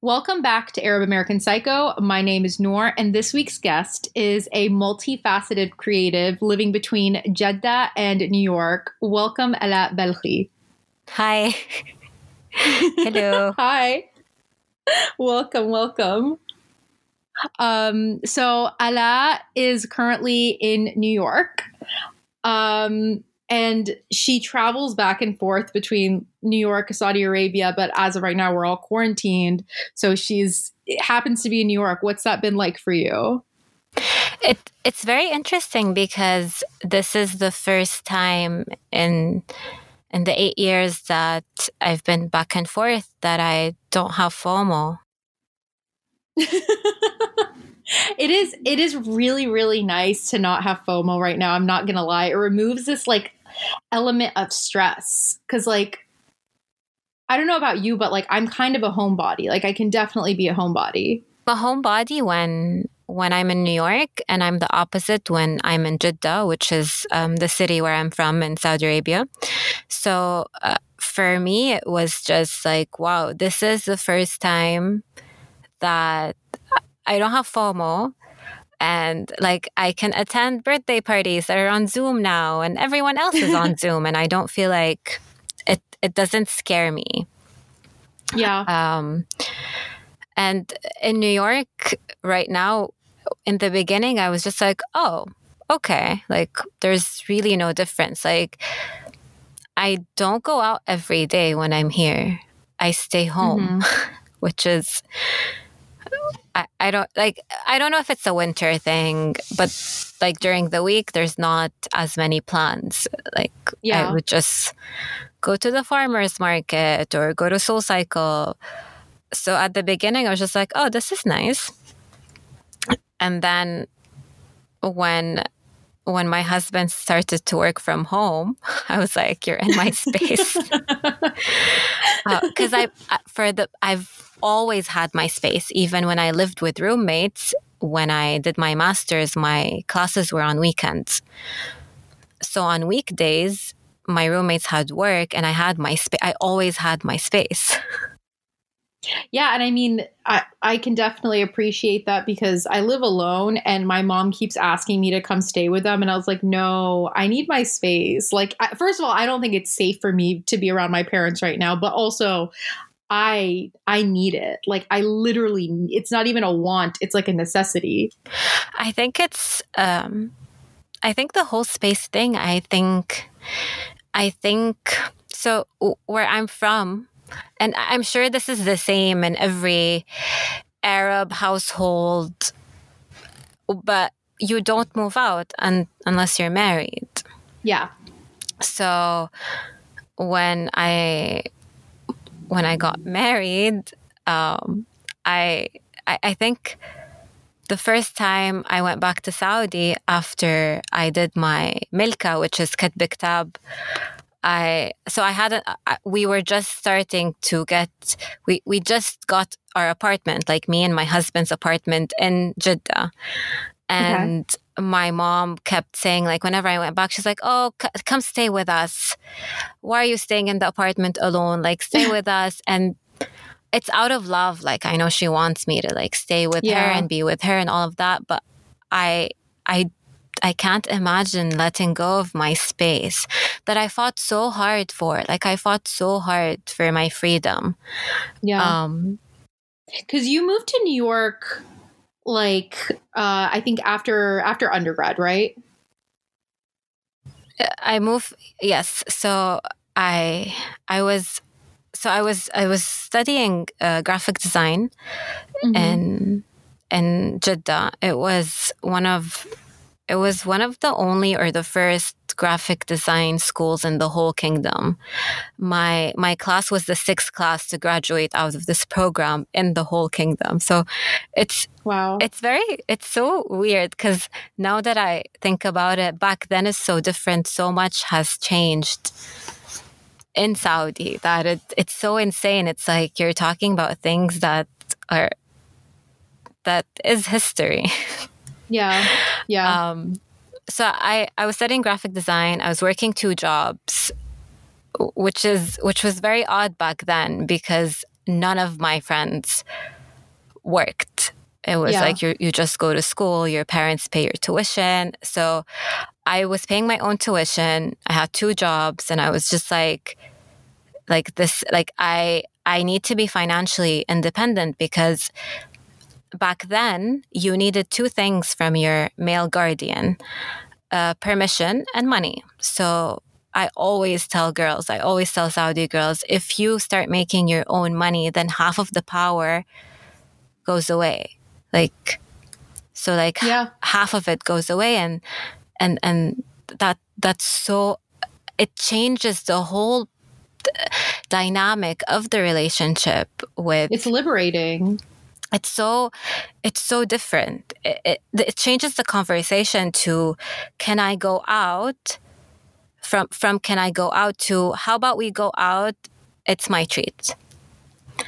Welcome back to Arab American Psycho. My name is Noor, and this week's guest is a multifaceted creative living between Jeddah and New York. Welcome, Ala Balkhy. Hi. Hello. Hi. Welcome, welcome. Um, so Ala is currently in New York. Um, and she travels back and forth between New York, and Saudi Arabia, but as of right now, we're all quarantined. So she's it happens to be in New York. What's that been like for you? It it's very interesting because this is the first time in in the eight years that I've been back and forth that I don't have FOMO. it is it is really really nice to not have FOMO right now. I'm not gonna lie. It removes this like element of stress because like I don't know about you, but like I'm kind of a homebody. Like I can definitely be a homebody. A homebody when when I'm in New York, and I'm the opposite when I'm in Jeddah, which is um, the city where I'm from in Saudi Arabia. So uh, for me, it was just like, wow, this is the first time that I don't have FOMO and like I can attend birthday parties that are on Zoom now and everyone else is on Zoom and I don't feel like it it doesn't scare me. Yeah. Um and in New York right now in the beginning I was just like, "Oh, okay. Like there's really no difference. Like I don't go out every day when I'm here. I stay home, mm-hmm. which is I, I don't like I don't know if it's a winter thing, but like during the week there's not as many plans. Like yeah. I would just go to the farmers market or go to Soul Cycle. So at the beginning I was just like, oh, this is nice. And then when when my husband started to work from home, I was like, "You're in my space," because uh, I for the I've always had my space, even when I lived with roommates. When I did my master's, my classes were on weekends. So on weekdays, my roommates had work and I had my space. I always had my space. Yeah, and I mean, I, I can definitely appreciate that because I live alone and my mom keeps asking me to come stay with them. And I was like, no, I need my space. Like, I, first of all, I don't think it's safe for me to be around my parents right now, but also, I I need it. Like I literally it's not even a want, it's like a necessity. I think it's um I think the whole space thing, I think I think so where I'm from and I'm sure this is the same in every Arab household but you don't move out un- unless you're married. Yeah. So when I when I got married, um, I, I, I think the first time I went back to Saudi after I did my milka, which is Katb Kitab, I so I had a, we were just starting to get we we just got our apartment like me and my husband's apartment in Jeddah and okay. my mom kept saying like whenever i went back she's like oh c- come stay with us why are you staying in the apartment alone like stay with us and it's out of love like i know she wants me to like stay with yeah. her and be with her and all of that but i i I can't imagine letting go of my space that I fought so hard for. Like I fought so hard for my freedom. Yeah. Um cuz you moved to New York like uh, I think after after undergrad, right? I moved. Yes, so I I was so I was I was studying uh, graphic design mm-hmm. in in Jeddah. It was one of it was one of the only or the first graphic design schools in the whole kingdom. My my class was the sixth class to graduate out of this program in the whole kingdom. So it's wow. It's very it's so weird because now that I think about it, back then is so different. So much has changed in Saudi that it, it's so insane. It's like you're talking about things that are that is history. Yeah. Yeah. Um, so I, I was studying graphic design. I was working two jobs, which is which was very odd back then because none of my friends worked. It was Yeah. like you you just go to school, your parents pay your tuition. So I was paying my own tuition. I had two jobs and I was just like like this like I I need to be financially independent because back then you needed two things from your male guardian uh, permission and money so i always tell girls i always tell saudi girls if you start making your own money then half of the power goes away like so like Yeah. half of it goes away and and and that that's so it changes the whole dynamic of the relationship with It's liberating. It's so it's so different. It, it, it changes the conversation to can i go out? From from can i go out? to how about we go out? It's my treat.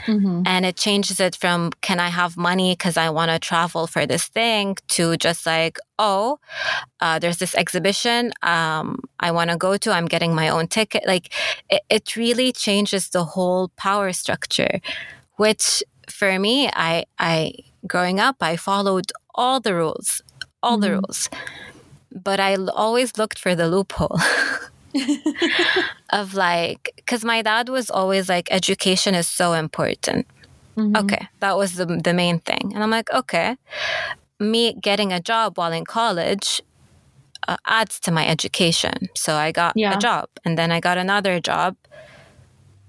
Mhm. and it changes it from can i have money because i want to travel for this thing? to just like oh uh, there's this exhibition um, i want to go to i'm getting my own ticket. Like it, it really changes the whole power structure which for me i i growing up i followed all the rules all the Mhm. rules but i l- always looked for the loophole of like because my dad was always like education is so important Mhm. okay that was the, the main thing and i'm like okay me getting a job while in college uh, adds to my education so i got Yeah. a job and then i got another job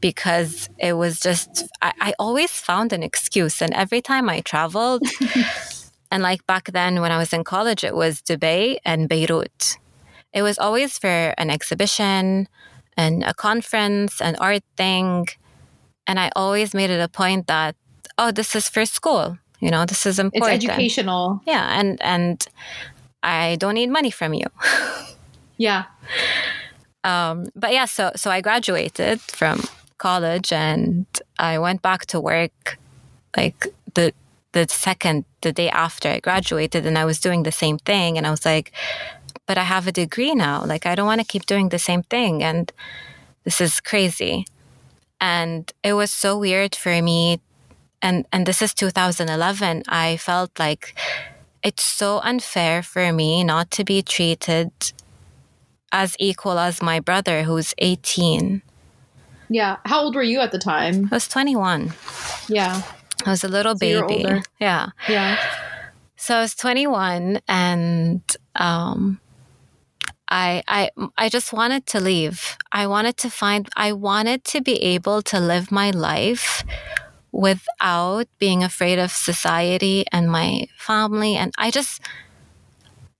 because it was just I, I always found an excuse and every time i traveled and like back then when i was in college it was dubai and beirut it was always for an exhibition and a conference an art thing and i always made it a point that oh this is for school you know this is important. It's educational. yeah and and i don't need money from you Yeah. um, but yeah so so i graduated from college and i went back to work like the the second the day after i graduated and i was doing the same thing and i was like but i have a degree now. Like i don't want to keep doing the same thing and this is crazy. And it was so weird for me and and this is 2011 i felt like it's so unfair for me not to be treated as equal as my brother who's 18 Yeah. How old were you at the time? i was 21 Yeah. i was a little So baby yeah Yeah. so i was 21 and um I, I I just wanted to leave. I wanted to find I wanted to be able to live my life without being afraid of society and my family and I just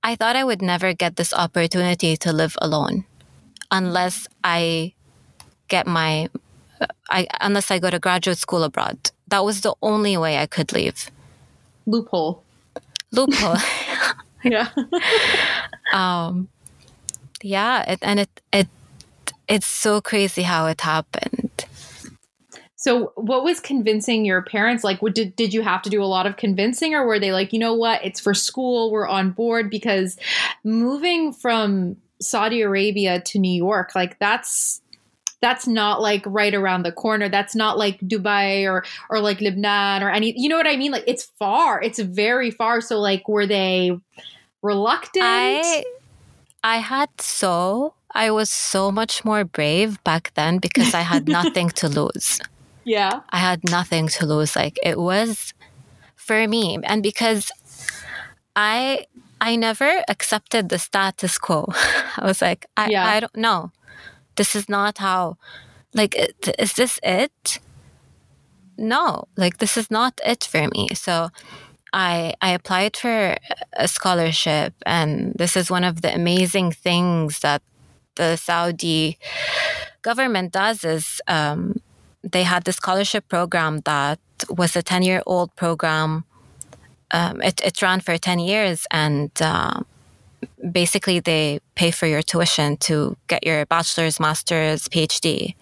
I thought I would never get this opportunity to live alone unless I get my I unless I go to graduate school abroad. That was the only way I could leave. Loophole. Loophole. Yeah. um yeah it, and it it it's so crazy how it happened So, what was convincing your parents? Like, what did did you have to do a lot of convincing, or were they like, you know what, it's for school, we're on board? Because moving from Saudi Arabia to New York, like that's that's not like right around the corner. That's not like Dubai or or like Lebanon or any. You know what I mean? Like, it's far. It's very far. So, like, were they reluctant? i i had so i was so much more brave back then because i had nothing to lose yeah. I had nothing to lose. Like it was for me, and because I I never accepted the status quo. I was like, I Yeah. I don't know. This is not how. Like, is this it? No, like this is not it for me. So. I, I applied for a scholarship, and this is one of the amazing things that the Saudi government does is um, they had this scholarship program that was a 10 year old program. Um, it, it ran for 10 years and uh, basically they pay for your tuition to get your bachelor's, master's, PhD.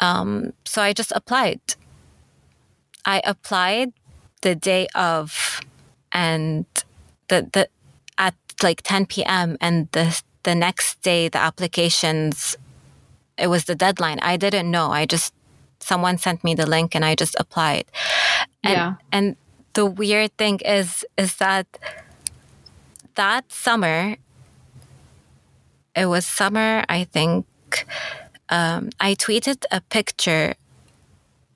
Um, so I just applied. I applied the day of and the, the at like 10 p.m. and the the next day the applications it was the deadline. I didn't know. I just someone sent me the link and I just applied. And, Yeah. And the weird thing is is that that summer it was summer, I think um, I tweeted a picture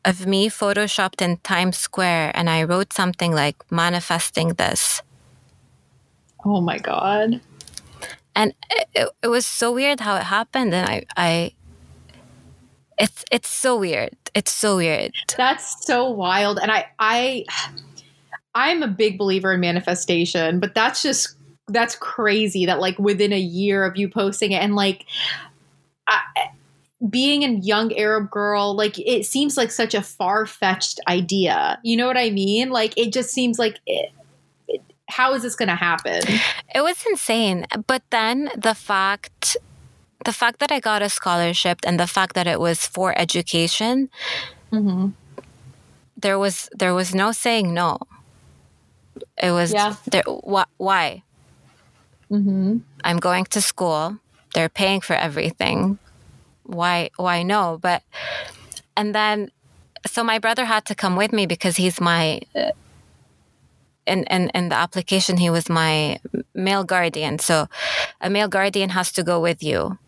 of me photoshopped in Times Square and I wrote something like manifesting this. Oh my god. and it, it, it was so weird how it happened and i i it's it's so weird it's so weird That's so wild. And I I I'm a big believer in manifestation, but that's just that's crazy that like within a year of you posting it and like I, being a young Arab girl, like it seems like such a far fetched idea. You know what I mean? Like it just seems like it, it, how is this going to happen? it was insane but then the fact the fact that i got a scholarship and the fact that it was for education Mm-hmm. there was there was no saying no it was Yeah. there wh- why Mm-hmm. i'm going to school. They're paying for everything. Why why no? But and then so my brother had to come with me because he's my in, in in the application he was my male guardian. So a male guardian has to go with you.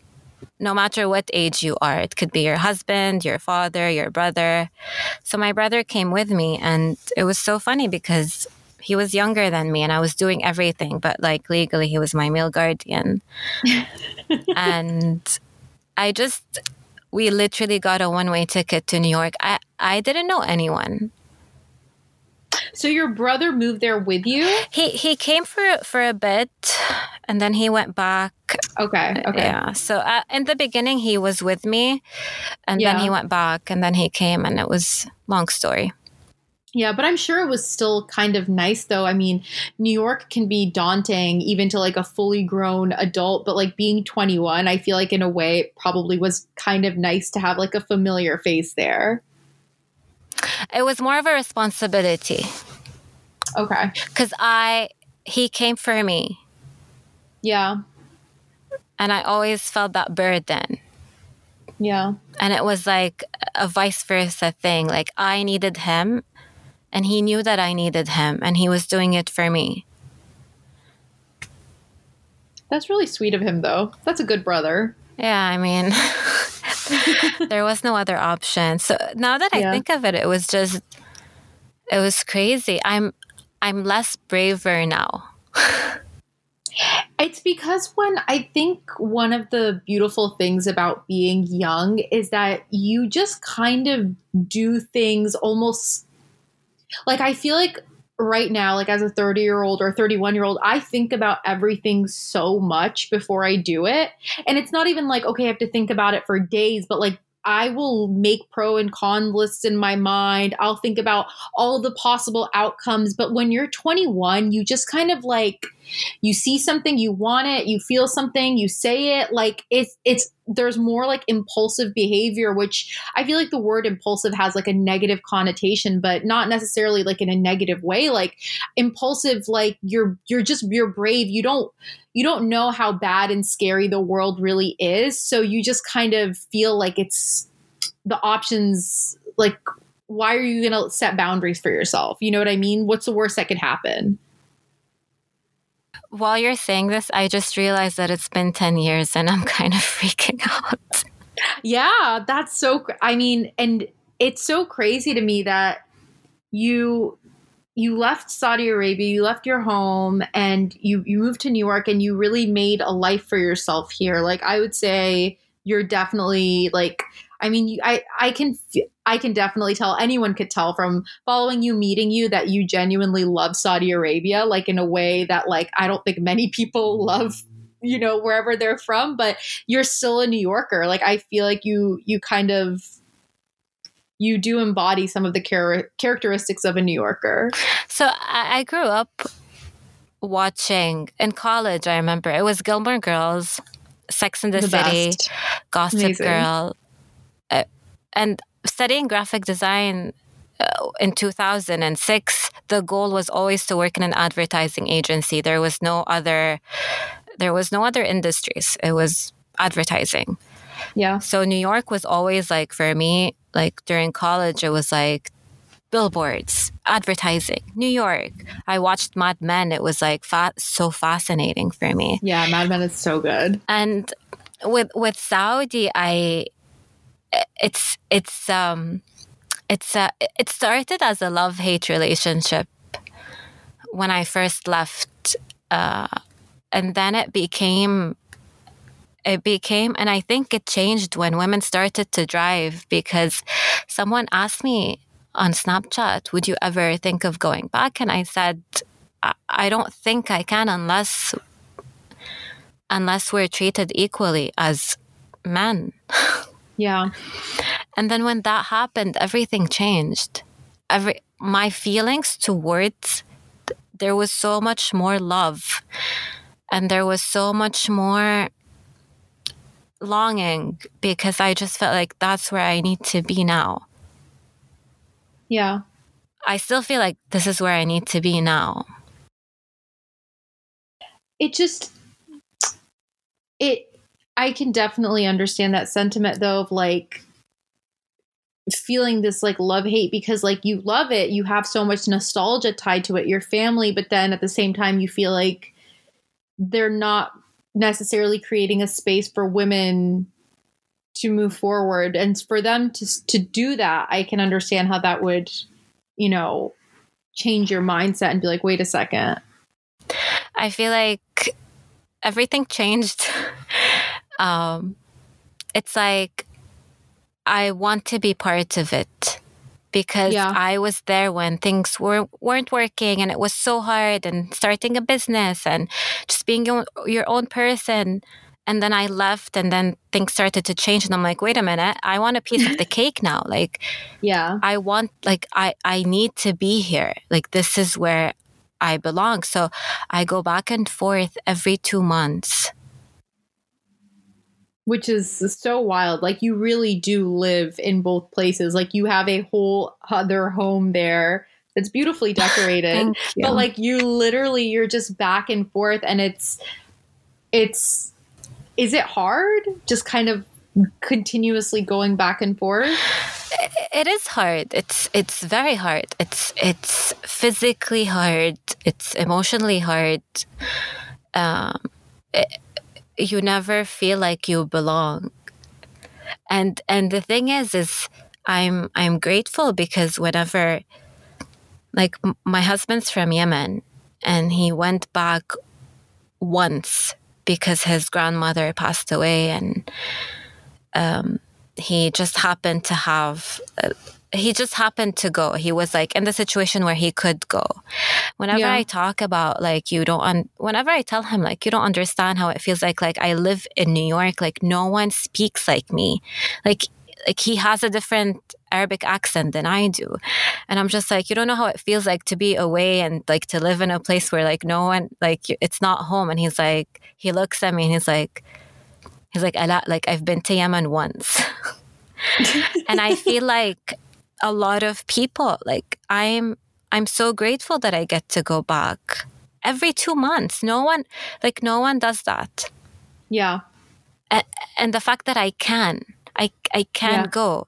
No matter what age you are it could be your husband your father your brother. So my brother came with me and it was so funny because he was younger than me and I was doing everything, but like legally he was my male guardian. and I just we literally got a one way ticket to New York. I, I didn't know anyone. So your brother moved there with you? He he came for for a bit and then he went back. Okay. Okay. Yeah. So uh, in the beginning he was with me and then he went back and then he came and it was long story. Yeah, but I'm sure it was still kind of nice though. I mean, New York can be daunting even to like a fully grown adult, but like being 21, I feel like in a way it probably was kind of nice to have like a familiar face there. It was more of a responsibility Okay. cuz I he came for me Yeah. and I always felt that burden. Yeah. And it was like a vice versa thing. Like I needed him and he knew that I needed him and he was doing it for me. That's really sweet of him though. That's a good brother. Yeah, I mean, there was no other option. So now that I Yeah. think of it, it was just, it was crazy. I'm, I'm less braver now. It's because when I think one of the beautiful things about being young is that you just kind of do things almost like I feel like right now, like as a 30 year old or 31 year old, I think about everything so much before I do it. And it's not even like, okay, I have to think about it for days, but like I will make pro and con lists in my mind. I'll think about all the possible outcomes. But when you're 21, you just kind of like, you see something, you want it, you feel something, you say it. Like it's, it's, there's more like impulsive behavior, which I feel like the word impulsive has like a negative connotation, but not necessarily like in a negative way. Like impulsive, like you're, you're just, you're brave. You don't, you don't know how bad and scary the world really is. So you just kind of feel like it's the options, like, why are you going to set boundaries for yourself? You know what I mean? What's the worst that could happen? While you're saying this, I just realized that it's been 10 years and I'm kind of freaking out. Yeah, that's so. I mean, and it's so crazy to me that you you left Saudi Arabia, you left your home, and you you moved to New York, and you really made a life for yourself here. Like I would say, you're definitely like. I mean, you, I I can I can definitely tell anyone could tell from following you, meeting you, that you genuinely love Saudi Arabia, like in a way that like I don't think many people love you know wherever they're from but you're still a new yorker like i feel like you you kind of you do embody some of the char- characteristics of a new yorker So I, I grew up watching in college. I remember it was Gilmore Girls, Sex and the, The City, best. Gossip Amazing. Girl, and studying graphic design uh, in 2006. The goal was always to work in an advertising agency. There was no other. There was no other industries. It was advertising. yeah So New York was always like for me like during college, it was like billboards, advertising, New York. I watched Mad Men. It was like fa- so fascinating for me. Yeah, Mad Men is so good. And with with Saudi, I it's it's um it's uh, it started as a love hate relationship when I first left, uh, and then it became it became and i think it changed when women started to drive because someone asked me on snapchat would you ever think of going back? And i said i don't think i can unless unless we're treated equally as men Yeah. and then when that happened everything changed every my feelings towards there was so much more love and there was so much more longing because I just felt like that's where I need to be now. Yeah. I still feel like this is where I need to be now. It just it I can definitely understand that sentiment though of like feeling this like love hate because like you love it, you have so much nostalgia tied to it, your family, but then at the same time you feel like they're not necessarily creating a space for women to move forward and for them to to do that i can understand how that would you know change your mindset and be like wait a second I feel like everything changed. um, it's like I want to be part of it because Yeah. I was there when things were weren't working and it was so hard and starting a business and just being your, your own person. And then I left and then things started to change and I'm like, wait a minute, I want a piece of the cake now. Like yeah I want like I I need to be here. Like this is where I belong. So I go back and forth every 2 months. Which is so wild like you really do live in both places like you have a whole other home there that's beautifully decorated but like you literally you're just back and forth and it's it's is it hard just kind of continuously going back and forth it is hard. It's it's very hard. It's it's physically hard. It's emotionally hard. Um, it- you never feel like you belong. And and the thing is, is I'm I'm grateful because whenever, like my husband's from Yemen, and he went back once because his grandmother passed away, and um, he just happened to have uh, he just happened to go. He was like in the situation where he could go. Whenever Yeah. i talk about like you don't un- whenever i tell him like you don't understand how it feels like like i live in new york like no one speaks like me. Like like he has a different arabic accent than i do. And i'm just like you don't know how it feels like to be away and like to live in a place where like no one like it's not home. And he's like he looks at me and he's like He's like, Ala, like I've been to Yemen once. and I feel like a lot of people, like I'm I'm so grateful that I get to go back every two months. No one like no one does that. yeah And the fact that I can, I I can Yeah. go.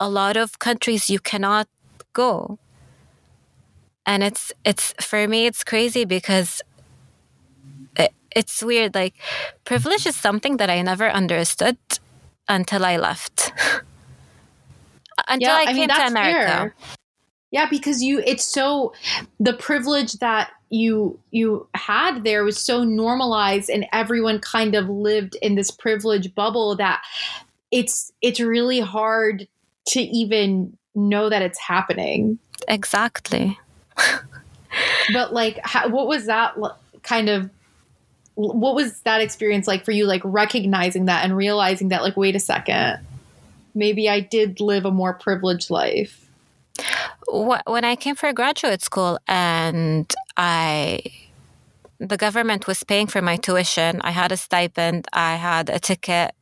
A lot of countries you cannot go. And it's it's for me it's crazy because it, it's weird like privilege is something that I never understood until I left. until I came to America. Yeah, because you it's so the privilege that you you had there was so normalized and everyone kind of lived in this privilege bubble that it's it's really hard to even know that it's happening. Exactly. But like how, what was that kind of what was that experience like for you like recognizing that and realizing that like wait a second maybe I did live a more privileged life. When I came for graduate school and I the government was paying for my tuition, I had a stipend, I had a ticket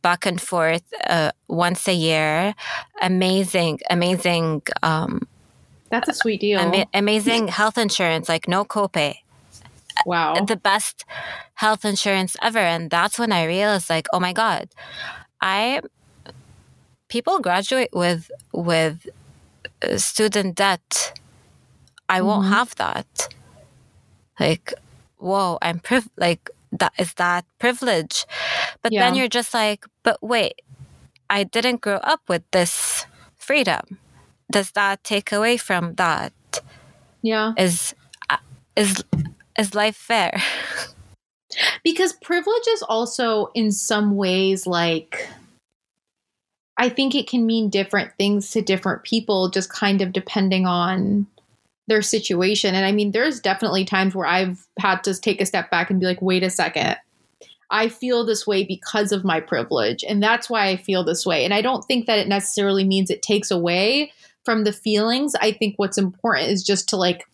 back and forth uh, once a year. Amazing, amazing, um, That's a sweet deal. ama- amazing health insurance, like no copay. wow. the best health insurance ever. And that's when I realized, like, oh my God, I, people graduate with with uh, student debt, I won't Mhm. have that. Like, whoa, I'm priv like that is that privilege. But then you're just like, but wait, I didn't grow up with this freedom. Does that take away from that? Yeah. Is uh, is is life fair? because privilege is also in some ways like i think it can mean different things to different people just kind of depending on their situation. And i mean there's definitely times where i've had to take a step back and be like wait a second. I feel this way because of my privilege and that's why i feel this way. And i don't think that it necessarily means it takes away from the feelings. I think what's important is just to like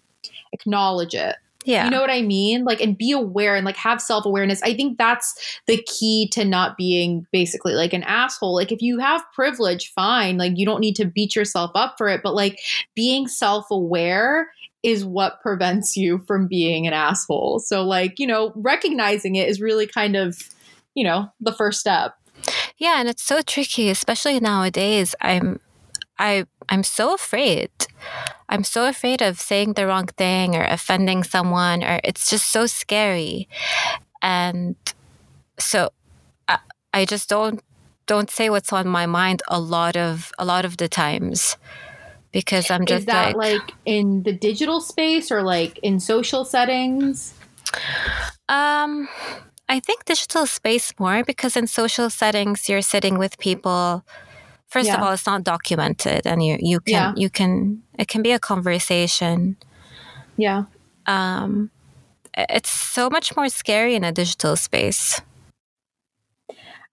acknowledge it Yeah. you know what I mean? Like, and be aware and like have self awareness. I think that's the key to not being basically like an asshole. Like, if you have privilege, fine. Like, you don't need to beat yourself up for it. But like, being self aware is what prevents you from being an asshole. So, like, you know, recognizing it is really kind of, you know, the first step. Yeah, and it's so tricky, especially nowadays. I'm I I'm so afraid. I'm so afraid of saying the wrong thing or offending someone or it's just so scary. And so I, I just don't don't say what's on my mind a lot of a lot of the times because I'm just is that like, like in the digital space or like in social settings? Um, I think digital space more because in social settings you're sitting with people. First of all, it's not documented, and you you can Yeah. you can it can be a conversation. Yeah. Um, it's so much more scary in a digital space.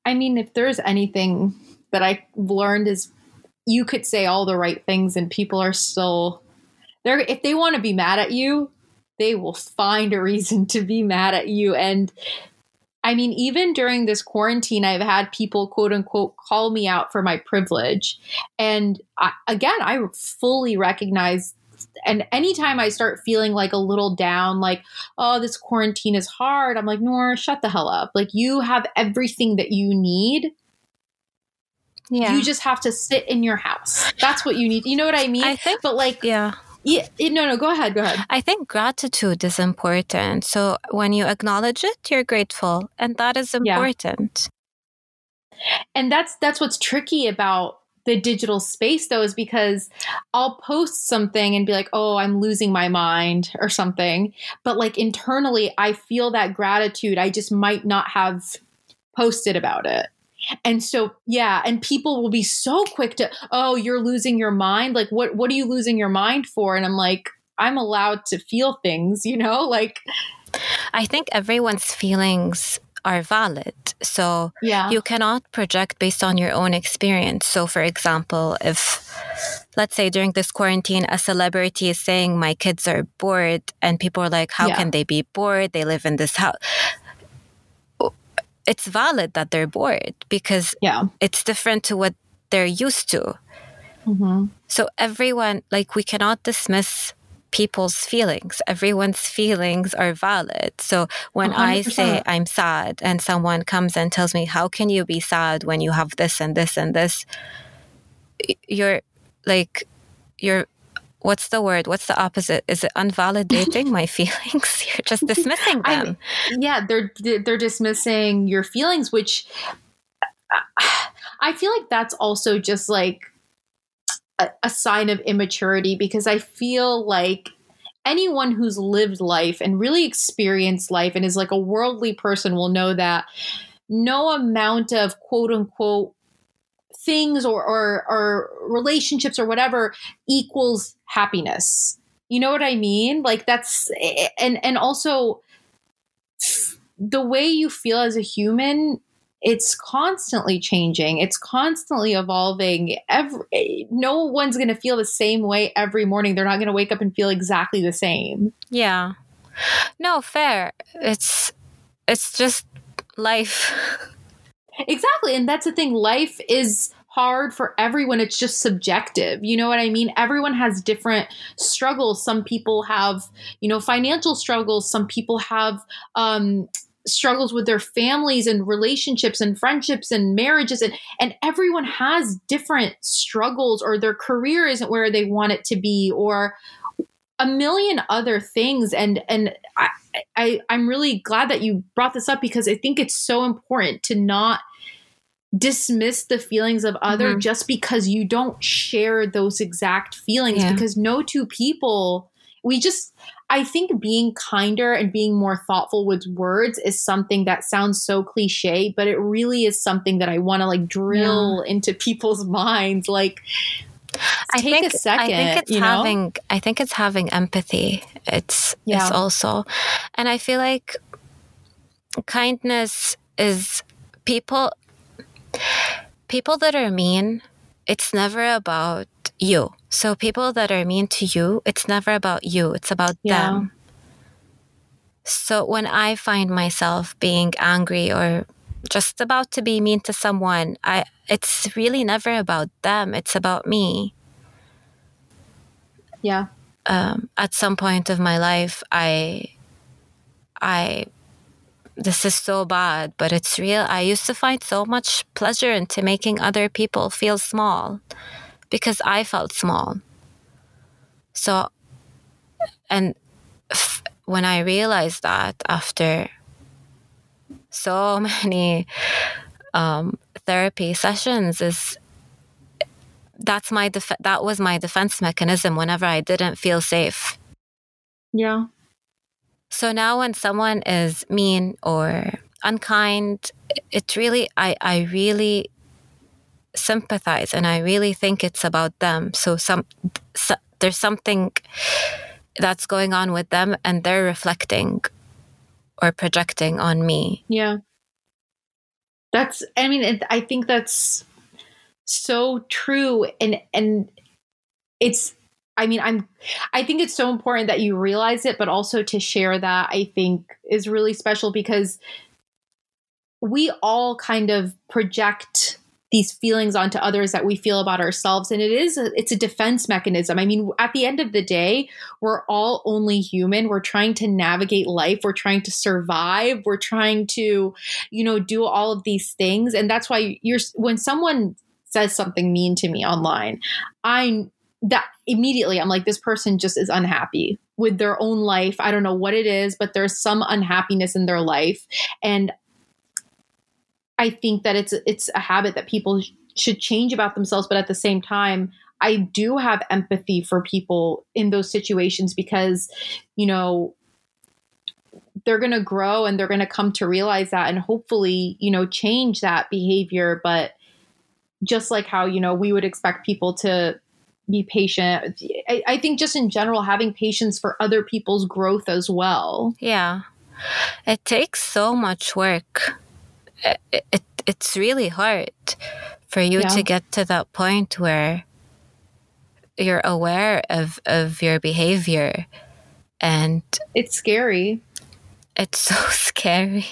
I mean, if there's anything that I learned is you could say all the right things and people are still they're if they want to be mad at you, they will find a reason to be mad at you. And I mean, even during this quarantine, I've had people quote unquote call me out for my privilege. And I, again, I fully recognize. And anytime I start feeling like a little down, like, oh, this quarantine is hard, I'm like, Nora, shut the hell up. Like, you have everything that you need. Yeah, You just have to sit in your house. That's what you need. You know what I mean? I think but like, yeah. Yeah, no, no, go ahead, go ahead. I think gratitude is important. So when you acknowledge it, you're grateful, and that is important. Yeah. and that's that's what's tricky about the digital space though is because I'll post something and be like, "Oh, I'm losing my mind" or something, but like internally I feel that gratitude. I just might not have posted about it. And so, yeah, and people will be so quick to, "Oh, you're losing your mind. Like what what are you losing your mind for?" And I'm like, I'm allowed to feel things, you know? Like, I think everyone's feelings are valid. So yeah. you cannot project based on your own experience. So, for example, if let's say during this quarantine, a celebrity is saying, My kids are bored, and people are like, How Yeah. can they be bored? They live in this house. It's valid that they're bored because yeah. it's different to what they're used to. Mhm. So, everyone, like, we cannot dismiss people's feelings. Everyone's feelings are valid. So, when I say 100%. I'm sad and someone comes and tells me, How can you be sad when you have this and this and this? You're like, you're, what's the word? What's the opposite? Is it unvalidating my feelings? You're just dismissing them. yeah they're they're dismissing your feelings which i feel like that's also just like a, a sign of immaturity because i feel like anyone who's lived life and really experienced life and is like a worldly person will know that no amount of quote unquote things or, or or relationships or whatever equals happiness. You know what i mean? Like that's and and also the way you feel as a human it's constantly changing. It's constantly evolving. Every no one's going to feel the same way every morning. They're not going to wake up and feel exactly the same. Yeah. No, fair. It's, it's just life. exactly and that's the thing. Life is hard for everyone. It's just subjective. You know what i mean? Everyone has different struggles. Some people have you know financial struggles. Some people have um struggles with their families and relationships and friendships and marriages. And and everyone has different struggles or their career isn't where they want it to be or a million other things. And and I, I i'm really glad that you brought this up because i think it's so important to not dismiss the feelings of other mm-hmm. just because you don't share those exact feelings yeah. because no two people we just i think being kinder and being more thoughtful with words is something that sounds so cliche but it really is something that i want to like drill yeah. into people's minds like I take think, a second. I think it's having. Know? I think it's having empathy. It's yeah. it's also, and I feel like kindness is people. People that are mean. It's never about you. So people that are mean to you, it's never about you. It's about yeah. them. So when I find myself being angry or just about to be mean to someone, I it's really never about them. It's about me. Yeah. Um, at some point of my life, I, I, this is so bad, but it's real. I used to find so much pleasure into making other people feel small because I felt small. So, and f- when I realized that after so many um, therapy sessions is that's my def- that was my defense mechanism whenever I didn't feel safe. Yeah. So now when someone is mean or unkind, it really I I really sympathize and I really think it's about them. So some so, there's something that's going on with them and they're reflecting or projecting on me. Yeah. That's I mean it, I think that's so true and and it's I mean, I'm I think it's so important that you realize it, but also to share that I think is really special because we all kind of project these feelings onto others that we feel about ourselves and it is a, it's a defense mechanism. I mean at the end of the day we're all only human. We're trying to navigate life. We're trying to survive. We're trying to you know do all of these things. And that's why you're when someone says something mean to me online i that immediately i'm like this person just is unhappy with their own life. I don't know what it is but there's some unhappiness in their life. And I think that it's it's a habit that people sh- should change about themselves, but at the same time, I do have empathy for people in those situations because, you know, they're going to grow and they're going to come to realize that and hopefully, you know, change that behavior. But just like how, you know, we would expect people to be patient, I, I think just in general, having patience for other people's growth as well. Yeah. It takes so much work it, it it's really hard for you yeah. to get to that point where you're aware of of your behavior and it's scary it's so scary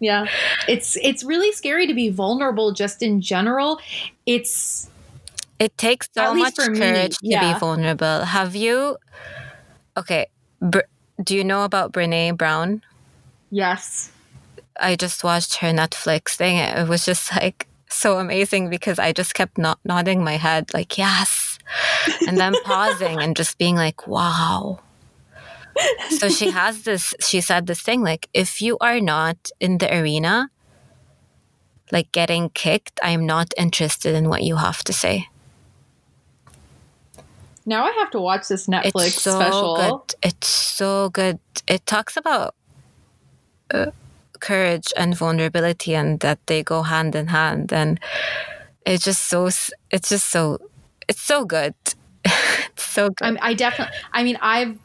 yeah it's it's really scary to be vulnerable just in general it's it takes so much courage me, yeah. to be vulnerable have you okay Br- do you know about brene brown yes I just watched her Netflix thing. It was just like so amazing because I just kept not nodding my head like yes, and then pausing and just being like wow. So she has this. She said this thing like if you are not in the arena, like getting kicked, I am not interested in what you have to say. Now I have to watch this Netflix it's so special. Good. It's so good. It talks about. Uh, courage and vulnerability and that they go hand in hand and it's just so it's just so it's so good it's so good I'm, i definitely i mean i've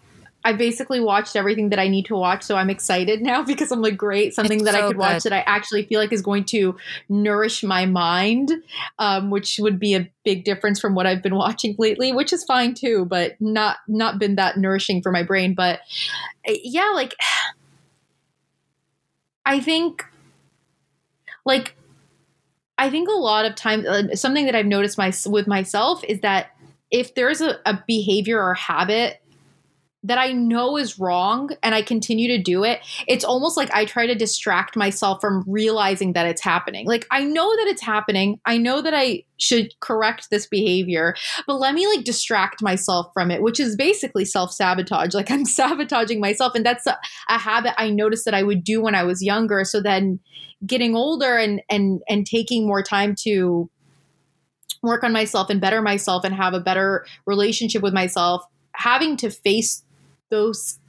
I basically watched everything that I need to watch, so I'm excited now because I'm like, great, something it's that so I could good. watch that I actually feel like is going to nourish my mind, um, which would be a big difference from what I've been watching lately, which is fine too, but not not been that nourishing for my brain. But eh, yeah, like I think, like, I think a lot of times, uh, something that I've noticed my with myself is that if there's a, a behavior or habit that I know is wrong and I continue to do it, it's almost like I try to distract myself from realizing that it's happening. Like I know that it's happening. I know that I should correct this behavior, but let me like distract myself from it, which is basically self-sabotage. Like I'm sabotaging myself and that's a, a habit I noticed that I would do when I was younger. So then getting older and and and taking more time to work on myself and better myself and have a better relationship with myself having to face those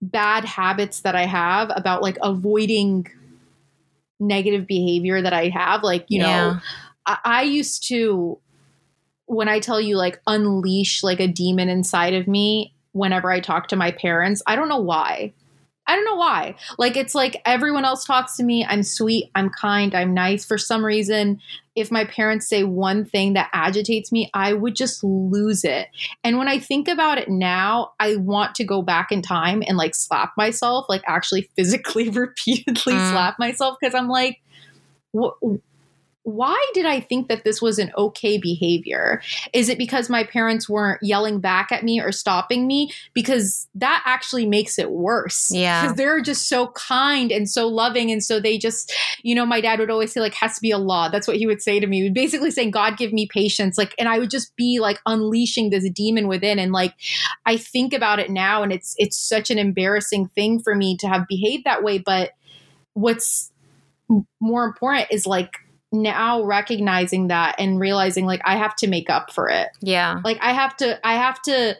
bad habits that I have about like avoiding negative behavior that I have. Like, you yeah. know, I, I used to, when I tell you like unleash like a demon inside of me whenever I talk to my parents, I don't know why. I don't know why. Like it's like everyone else talks to me. I'm sweet, I'm kind, I'm nice. For some reason, if my parents say one thing that agitates me, I would just lose it. And when I think about it now, I want to go back in time and like slap myself, like actually physically repeatedly mm. slap myself because I'm like what why did I think that this was an okay behavior? Is it because my parents weren't yelling back at me or stopping me? Because that actually makes it worse. Yeah. Because they're just so kind and so loving. And so they just, you know, my dad would always say, like, has to be a law. That's what he would say to me. Basically saying, God give me patience. Like, and I would just be like unleashing this demon within. And like, I think about it now and it's, it's such an embarrassing thing for me to have behaved that way. But what's more important is like, now recognizing that and realizing like I have to make up for it. Yeah. Like I have to I have to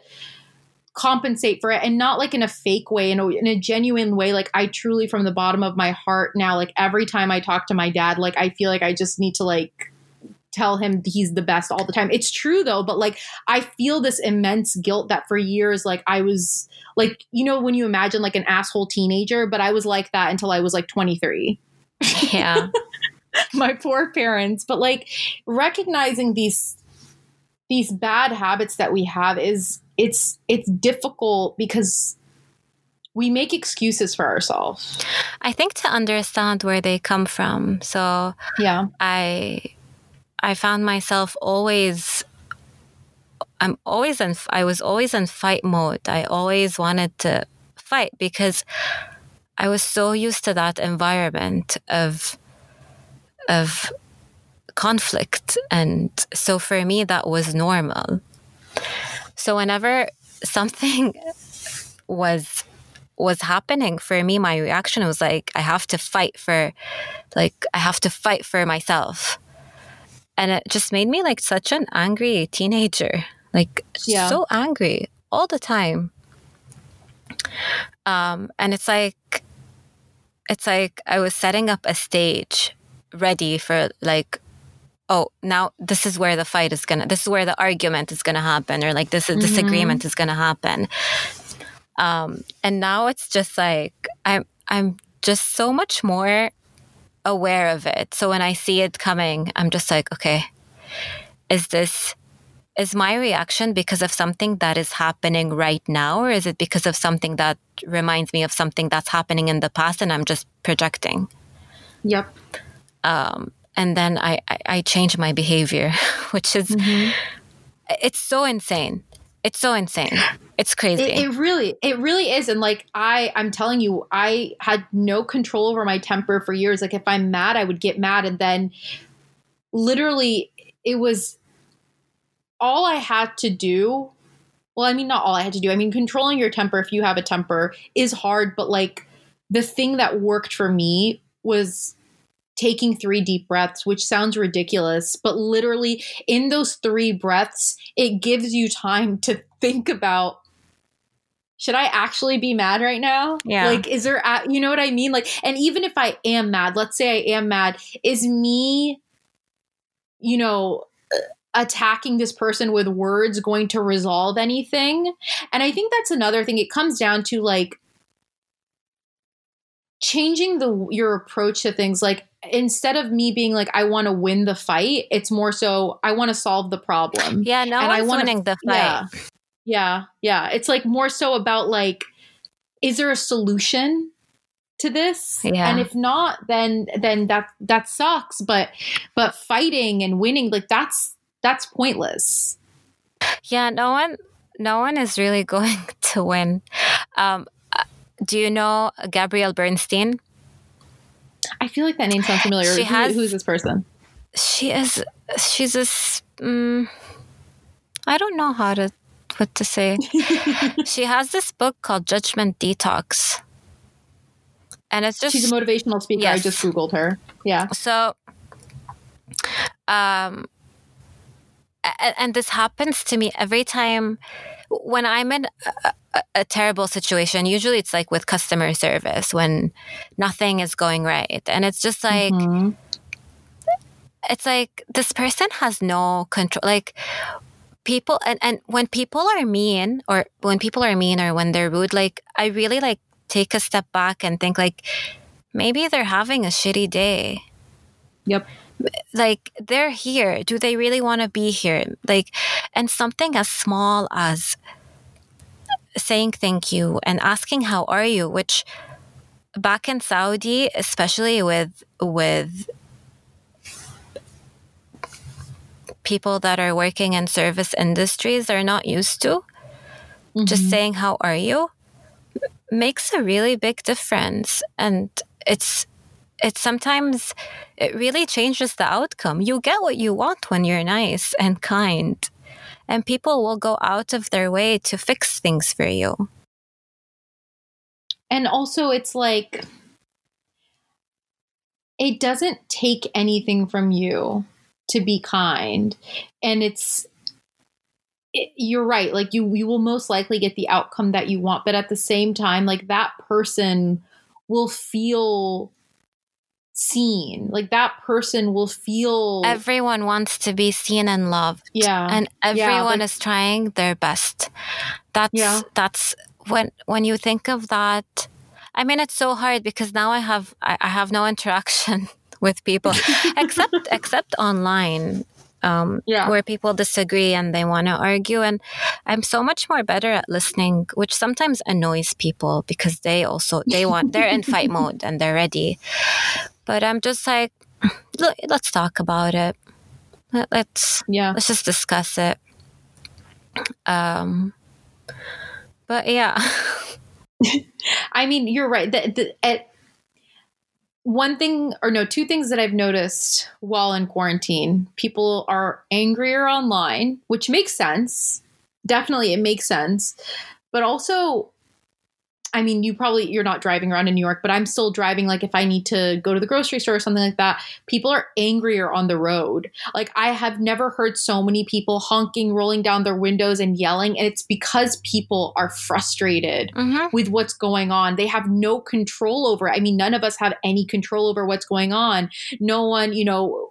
compensate for it and not like in a fake way in a, in a genuine way like I truly from the bottom of my heart now like every time I talk to my dad like I feel like I just need to like tell him he's the best all the time. It's true though, but like I feel this immense guilt that for years like I was like you know when you imagine like an asshole teenager, but I was like that until I was like 23. Yeah. my poor parents. But like recognizing these these bad habits that we have is it's it's difficult because we make excuses for ourselves. I think to understand where they come from. So yeah. I i found myself always i'm always in i was always in fight mode. I always wanted to fight because i was so used to that environment of of conflict. And so for me, that was normal. So whenever something was was happening for me my reaction was like i have to fight for like i have to fight for myself and it just made me like such an angry teenager like yeah. so angry all the time um and it's like it's like i was setting up a stage ready for like oh now this is where the fight is gonna this is where the argument is gonna happen or like this mm-hmm. disagreement is gonna happen. Um and now it's just like i'm i'm just so much more aware of it. So when i see it coming i'm just like okay is this is my reaction because of something that is happening right now or is it because of something that reminds me of something that's happening in the past and i'm just projecting? Yep um, and then I, I, I change my behavior, which is mm-hmm. it's so insane. It's so insane. It's crazy. It, it, really, it really is. And like I, I'm telling you, I had no control over my temper for years. Like if I'm mad, I would get mad, and then literally, it was all I had to do. Well, I mean, not all I had to do. I mean, controlling your temper if you have a temper is hard, but like the thing that worked for me was taking three deep breaths, which sounds ridiculous, but literally in those three breaths, it gives you time to think about should I actually be mad right now? Yeah. Like, is there, you know what I mean? Like, and even if I am mad, let's say I am mad, is me, you know, attacking this person with words going to resolve anything? And I think that's another thing. It comes down to like, changing the your approach to things like instead of me being like I want to win the fight, it's more so I want to solve the problem. Yeah, no and I wanna, winning the fight. Yeah, yeah, yeah. It's like more so about like, is there a solution to this? Yeah. And if not, then then that that sucks. But but fighting and winning, like that's that's pointless. Yeah, no one no one is really going to win. Um, do you know Gabrielle Bernstein? I feel like that name sounds familiar. She Who- has- who's this person? She is. She's a. s- Mm, I don't know how to what to say. she has this book called Judgment Detox, and it's just She's a motivational speaker. I just googled her. Yeah. So, um, and, and this happens to me every time when I'm in a, a, a terrible situation. Usually, it's like with customer service when nothing is going right, and it's just like Mhm. it's like this person has no control. Like people, and and when people are mean, or when people are mean, or when they're rude, like I really like take a step back and think like maybe they're having a shitty day Yep. like they're here do they really want to be here like and something as small as saying thank you and asking how are you which back in saudi especially with with people that are working in service industries are not used to just Mhm. saying how are you makes a really big difference. And it's it's sometimes it really changes the outcome. You get what you want when you're nice and kind and people will go out of their way to fix things for you And also, it's like it doesn't take anything from you to be kind, and it's it, you're right. Like you, you will most likely get the outcome that you want, but at the same time, like that person will feel seen. Like that person will feel, everyone wants to be seen and loved yeah, and everyone like- is trying their best that's Yeah. that's when when you think of that i mean it's so hard because now i have i, I have no interaction with people except except online um, Yeah. where people disagree and they want to argue and i'm so much more better at listening which sometimes annoys people because they also they want they're in fight mode and they're ready but i'm just like let's talk about it Let- let's yeah. let's just discuss it. Um, but yeah, I mean, you're right. The, the, at, one thing, or no, two things that I've noticed while in quarantine people are angrier online, which makes sense. Definitely, it makes sense. But also, I mean, you probably you're not driving around in New York, but I'm still driving. Like, if I need to go to the grocery store or something like that, people are angrier on the road. Like, I have never heard so many people honking, rolling down their windows, and yelling, and it's because people are frustrated Mhm. with what's going on. They have no control over it. I mean, none of us have any control over what's going on. No one, you know,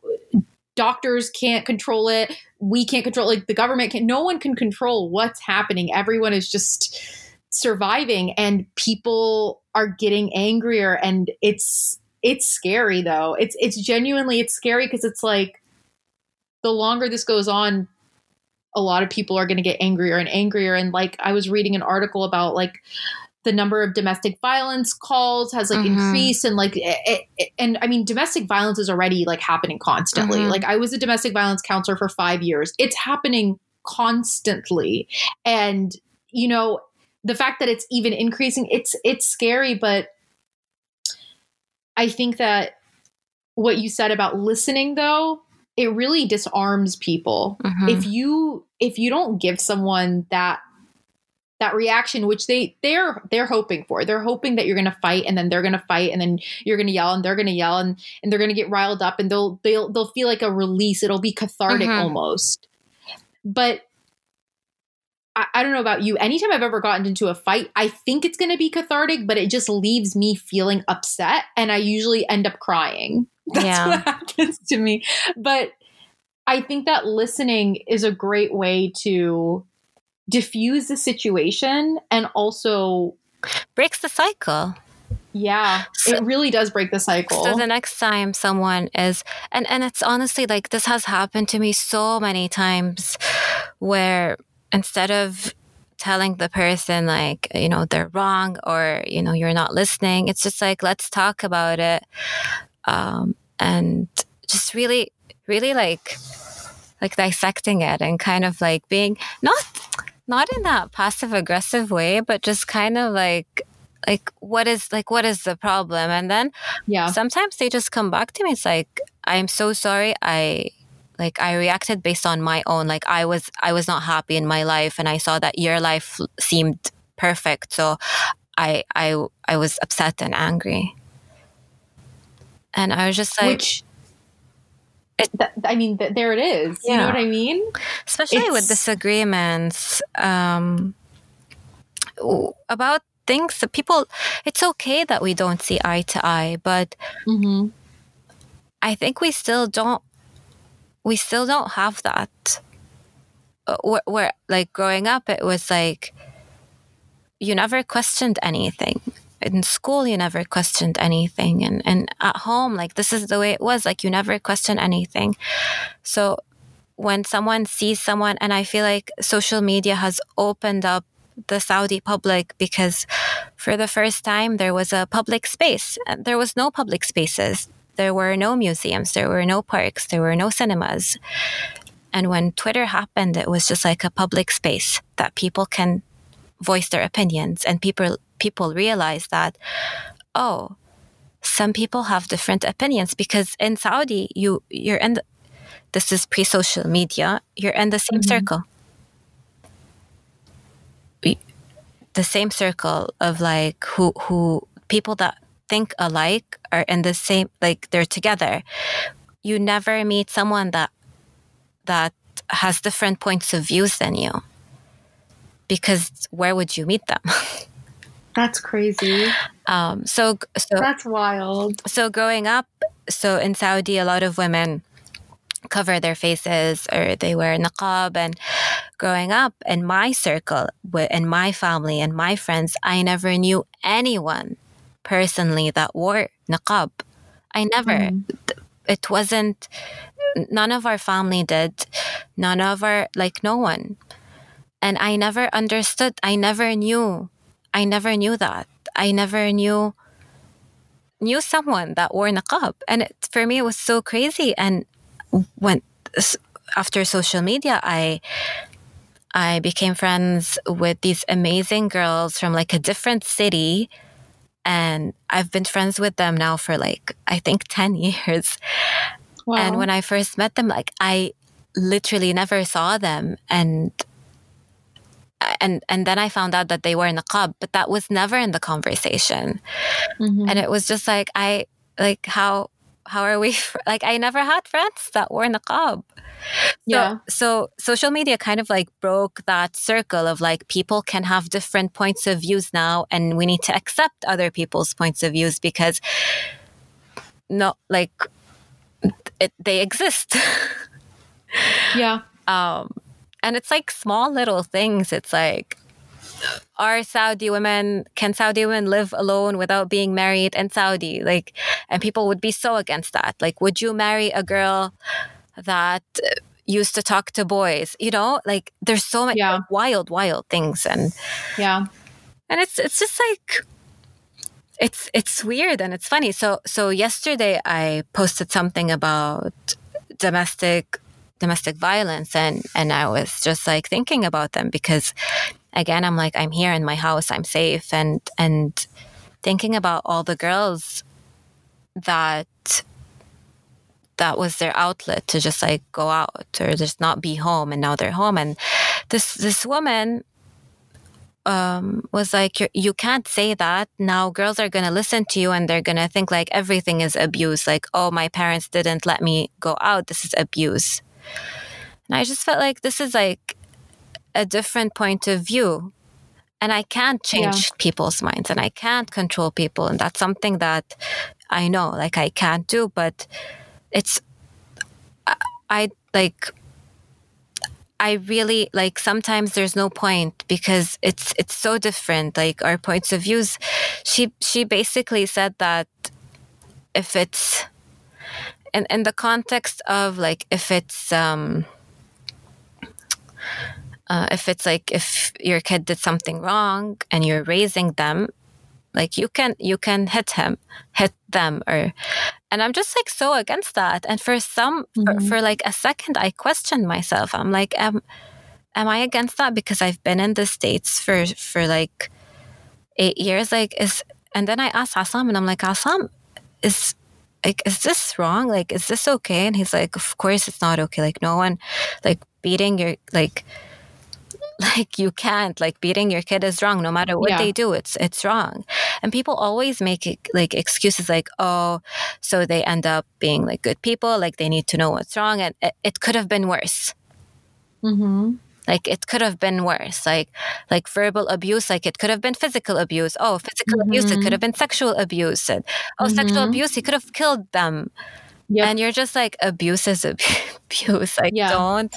doctors can't control it. We can't control like the government can no one can control what's happening. Everyone is just surviving and people are getting angrier and it's it's scary though. It's it's genuinely it's scary because it's like the longer this goes on a lot of people are going to get angrier and angrier and like I was reading an article about like the number of domestic violence calls has like Mhm. increased and like it, it, and i mean domestic violence is already like happening constantly Mhm. like i was a domestic violence counselor for 5 years it's happening constantly and you know the fact that it's even increasing it's it's scary but i think that what you said about listening though it really disarms people Mhm. if you if you don't give someone that that reaction which they they're they're hoping for they're hoping that you're going to fight and then they're going to fight and then you're going to yell and they're going to yell and and they're going to get riled up and they'll they'll they'll feel like a release it'll be cathartic Mhm. almost but I, I don't know about you anytime i've ever gotten into a fight i think it's going to be cathartic but it just leaves me feeling upset and i usually end up crying that's Yeah. what happens to me but I think that listening is a great way to diffuse the situation and also, breaks the cycle. yeah, So- it really does break the cycle. So the next time someone is, and and it's honestly like this has happened to me so many times, where instead of telling the person like you know they're wrong or you know you're not listening, it's just like let's talk about it, um, and just really, really like like dissecting it and kind of like being not not in that passive aggressive way, but just kind of like like what is like what is the problem? And then Yeah. sometimes they just come back to me. It's like I'm so sorry. I like I reacted based on my own. Like I was I was not happy in my life, and I saw that your life seemed perfect. So I I I was upset and angry. And I was just like, Which, that, I mean, th- there it is. You know what I mean? especially with disagreements um, about things that people it's okay that we don't see eye to eye but Mm-hmm. i think we still don't we still don't have that. Where, where like growing up it was like you never questioned anything. In school you never questioned anything. And and at home like this is the way it was. Like you never question anything. So when someone sees someone and i feel like social media has opened up the saudi public because for the first time there was a public space. There was no public spaces there were no museums there were no parks there were no cinemas and when twitter happened it was just like a public space that people can voice their opinions and people people realize that oh some people have different opinions because in saudi you you're in the, this is pre-social media you're in the same Mhm. circle the same circle of like who who people that think alike are in the same like they're together you never meet someone that that has different points of views than you because where would you meet them That's crazy. um so so That's wild. so growing up so in saudi a lot of women cover their faces or they wear niqab and growing up in my circle in my family and my friends i never knew anyone personally that wore niqab. I never Mm. it wasn't none of our family did. None of our like no one. And i never understood i never knew i never knew that. I never knew knew someone that wore niqab. And it, for me it was so crazy. And when after social media i i became friends with these amazing girls from like a different city and i've been friends with them now for like i think 10 years Wow. and when i first met them like i literally never saw them and and and then i found out that they were in niqab, but that was never in the conversation Mhm. and it was just like i like how how are we like i never had friends that were in the so, Yeah. so social media kind of like broke that circle of like people can have different points of views now and we need to accept other people's points of views because no like it, they exist yeah. um and it's like small little things it's like are saudi women can saudi women live alone without being married in saudi like and people would be so against that like would you marry a girl that used to talk to boys you know like there's so many Yeah. like, wild wild things and Yeah. and it's it's just like it's it's weird and it's funny so so yesterday i posted something about domestic domestic violence and and i was just like thinking about them because again i'm like i'm here in my house i'm safe and and thinking about all the girls that that was their outlet to just like go out or just not be home and now they're home and this this woman um, was like, you can't say that. Now girls are going to listen to you and they're going to think like everything is abuse. Like, oh, my parents didn't let me go out. This is abuse. And I just felt like this is like a different point of view. And I can't change people's minds and I can't control people. And that's something that I know, like, I can't do, but it's, I, I like, I really like sometimes there's no point because it's it's so different like our points of views. She she basically said that if it's in in the context of like if it's um uh, if it's like if your kid did something wrong and you're raising them like you can you can hit him hit them or and i'm just like so against that and for some for, Mhm. for like a second i questioned myself i'm like am am I against that because I've been in the states for for like eight years? Like, is and then I asked Assam, and I'm like, Assam, is like, is this wrong? Like, is this okay? And he's like, of course it's not okay. Like, no one, like beating your like like you can't like beating your kid is wrong no matter what yeah. they do it's it's wrong and people always make like excuses like oh so they end up being like good people like they need to know what's wrong and it, it could have been worse mm-hmm. like it could have been worse like like verbal abuse like it could have been physical abuse oh physical mm-hmm. abuse it could mm-hmm. have been sexual abuse and oh mm-hmm. sexual abuse he could have killed them Yep. And you're just like abuse is abuse. Like yeah. don't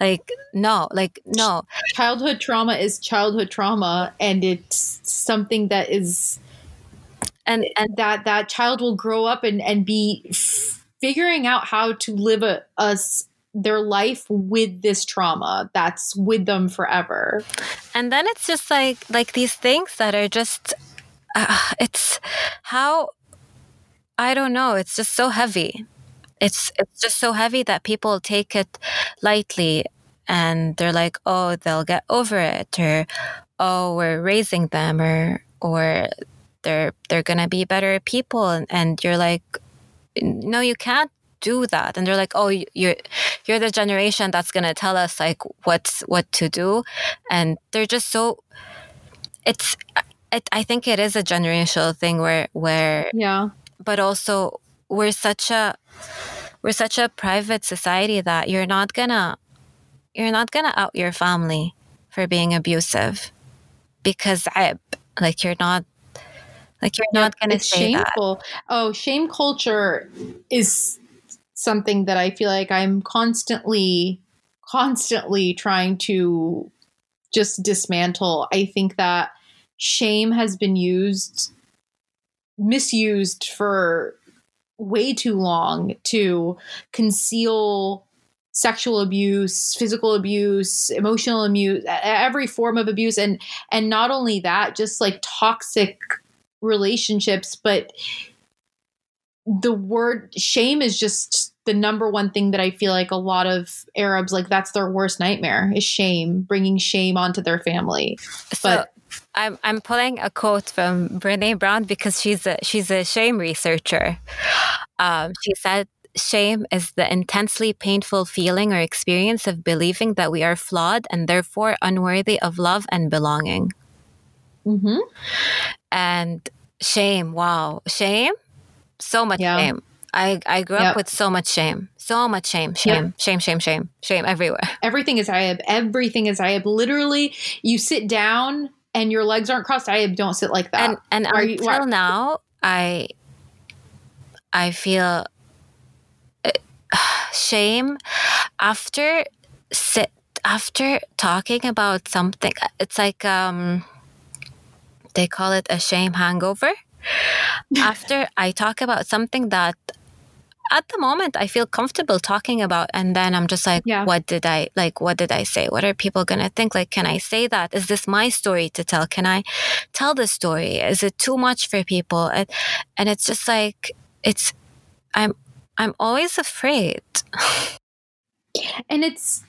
like no, like no. Childhood trauma is childhood trauma and it's something that is and and that that child will grow up and and be figuring out how to live a, a their life with this trauma that's with them forever. And then it's just like like these things that are just uh, it's how I don't know. It's just so heavy. It's it's just so heavy that people take it lightly, and they're like, "Oh, they'll get over it," or "Oh, we're raising them," or or they're they're gonna be better people, and, and you're like, "No, you can't do that." And they're like, "Oh, you're you're the generation that's gonna tell us like what's what to do," and they're just so. It's it, I think it is a generational thing where where yeah but also we're such a we're such a private society that you're not gonna you're not gonna out your family for being abusive because I like you're not like you're not gonna it's say shameful. that. Oh, shame culture is something that I feel like I'm constantly constantly trying to just dismantle. I think that shame has been used misused for way too long to conceal sexual abuse physical abuse emotional abuse every form of abuse and and not only that just like toxic relationships but the word shame is just the number one thing that I feel like a lot of Arabs like that's their worst nightmare is shame, bringing shame onto their family. So, but I'm I'm pulling a quote from Brene Brown because she's a she's a shame researcher. Um, she said, "Shame is the intensely painful feeling or experience of believing that we are flawed and therefore unworthy of love and belonging." Mm-hmm. And shame, wow, shame, so much yeah. shame. I, I grew yep. up with so much shame, so much shame, shame, yep. shame, shame, shame, shame everywhere. Everything is Ayab. Everything is Ayab. Literally, you sit down and your legs aren't crossed, I don't sit like that. And, and until you, now, I I feel uh, shame after sit after talking about something. It's like um, they call it a shame hangover. after I talk about something that at the moment I feel comfortable talking about and then I'm just like yeah. what did I like what did I say? What are people going to think? Like can I say that? Is this my story to tell? Can I tell the story? Is it too much for people? And, and it's just like it's I'm I'm always afraid. And it's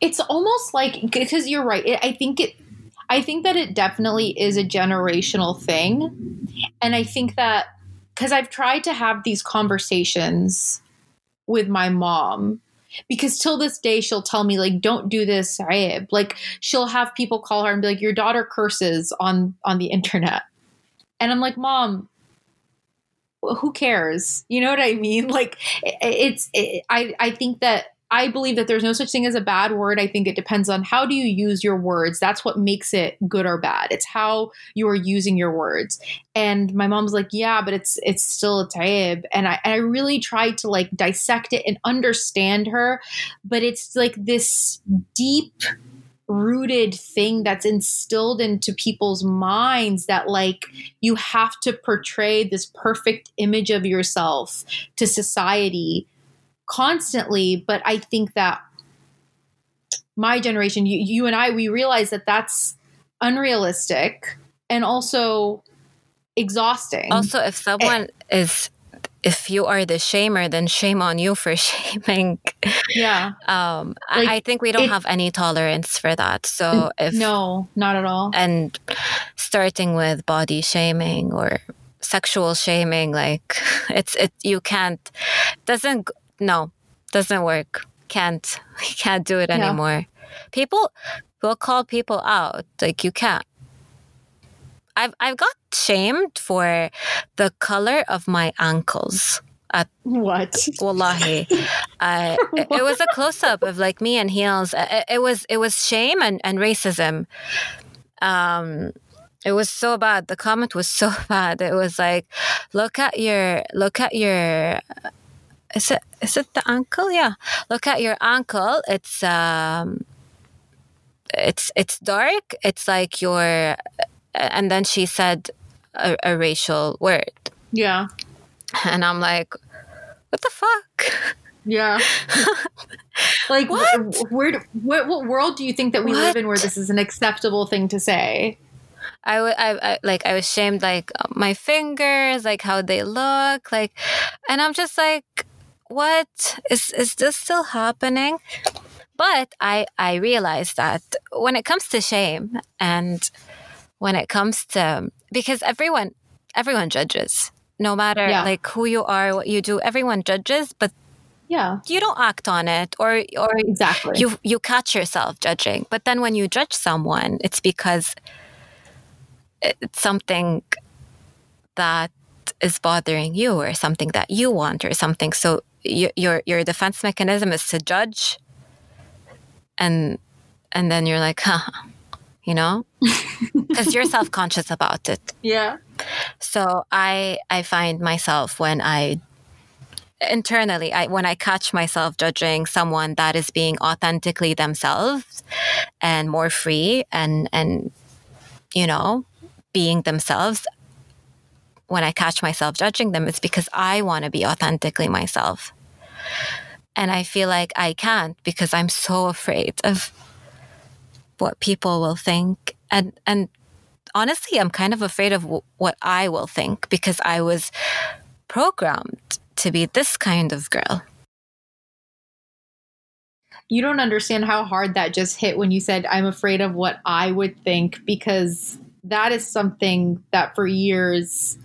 it's almost like because you're right I think it I think that it definitely is a generational thing. And I think that because I've tried to have these conversations with my mom because till this day she'll tell me like don't do this like she'll have people call her and be like your daughter curses on on the internet. And i'm like mom who cares? You know what i mean? Like it's it, i i think that I believe that there's no such thing as a bad word. I think it depends on how do you use your words. That's what makes it good or bad. It's how you are using your words. And my mom's like, yeah, but it's it's still a taib. And I, I really tried to like dissect it and understand her, but it's like this deep rooted thing that's instilled into people's minds that like you have to portray this perfect image of yourself to society constantly but i think that my generation you, you and i we realize that that's unrealistic and also exhausting also if someone is if you are the shamer, then shame on you for shaming. Yeah. Um, Like, I, I think we don't it- have any tolerance for that. So if No, not at all. and starting with body shaming or sexual shaming, like it's it you can't doesn't no doesn't work. Can't we can't do it Yeah. anymore. People will call people out. Like you can't. I've I've got shamed for the color of my ankles. What? Wallahi, I, it, it was a close up of like me and heels. It, it was it was shame and, and racism. Um, it was so bad. The comment was so bad. It was like, look at your look at your. Is it is it the ankle? Yeah. Look at your ankle. It's um. It's it's dark. It's like your, and then she said a, a racial word, Yeah. and I'm like, what the fuck? Yeah. like What? wh- where what what world do you think that we live in where this is an acceptable thing to say? I, w- I, I like I was shamed like my fingers, like how they look, like, and I'm just like, what is is this still happening? But I I realized that when it comes to shame and when it comes to because everyone everyone judges no matter Yeah. like who you are what you do everyone judges but Yeah. you don't act on it or or Exactly. you you catch yourself judging but then when you judge someone it's because it's something that is bothering you or something that you want or something. So y- your your defense mechanism is to judge and and then you're like huh you know? Because you're self-conscious about it. Yeah. so I I find myself when I internally I when I catch myself judging someone that is being authentically themselves and more free and and you know being themselves when I catch myself judging them it's because I want to be authentically myself and I feel like I can't because I'm so afraid of what people will think and and honestly, I'm kind of afraid of w- what I will think because I was programmed to be this kind of girl. You don't understand how hard that just hit when you said I'm afraid of what I would think because that is something that for years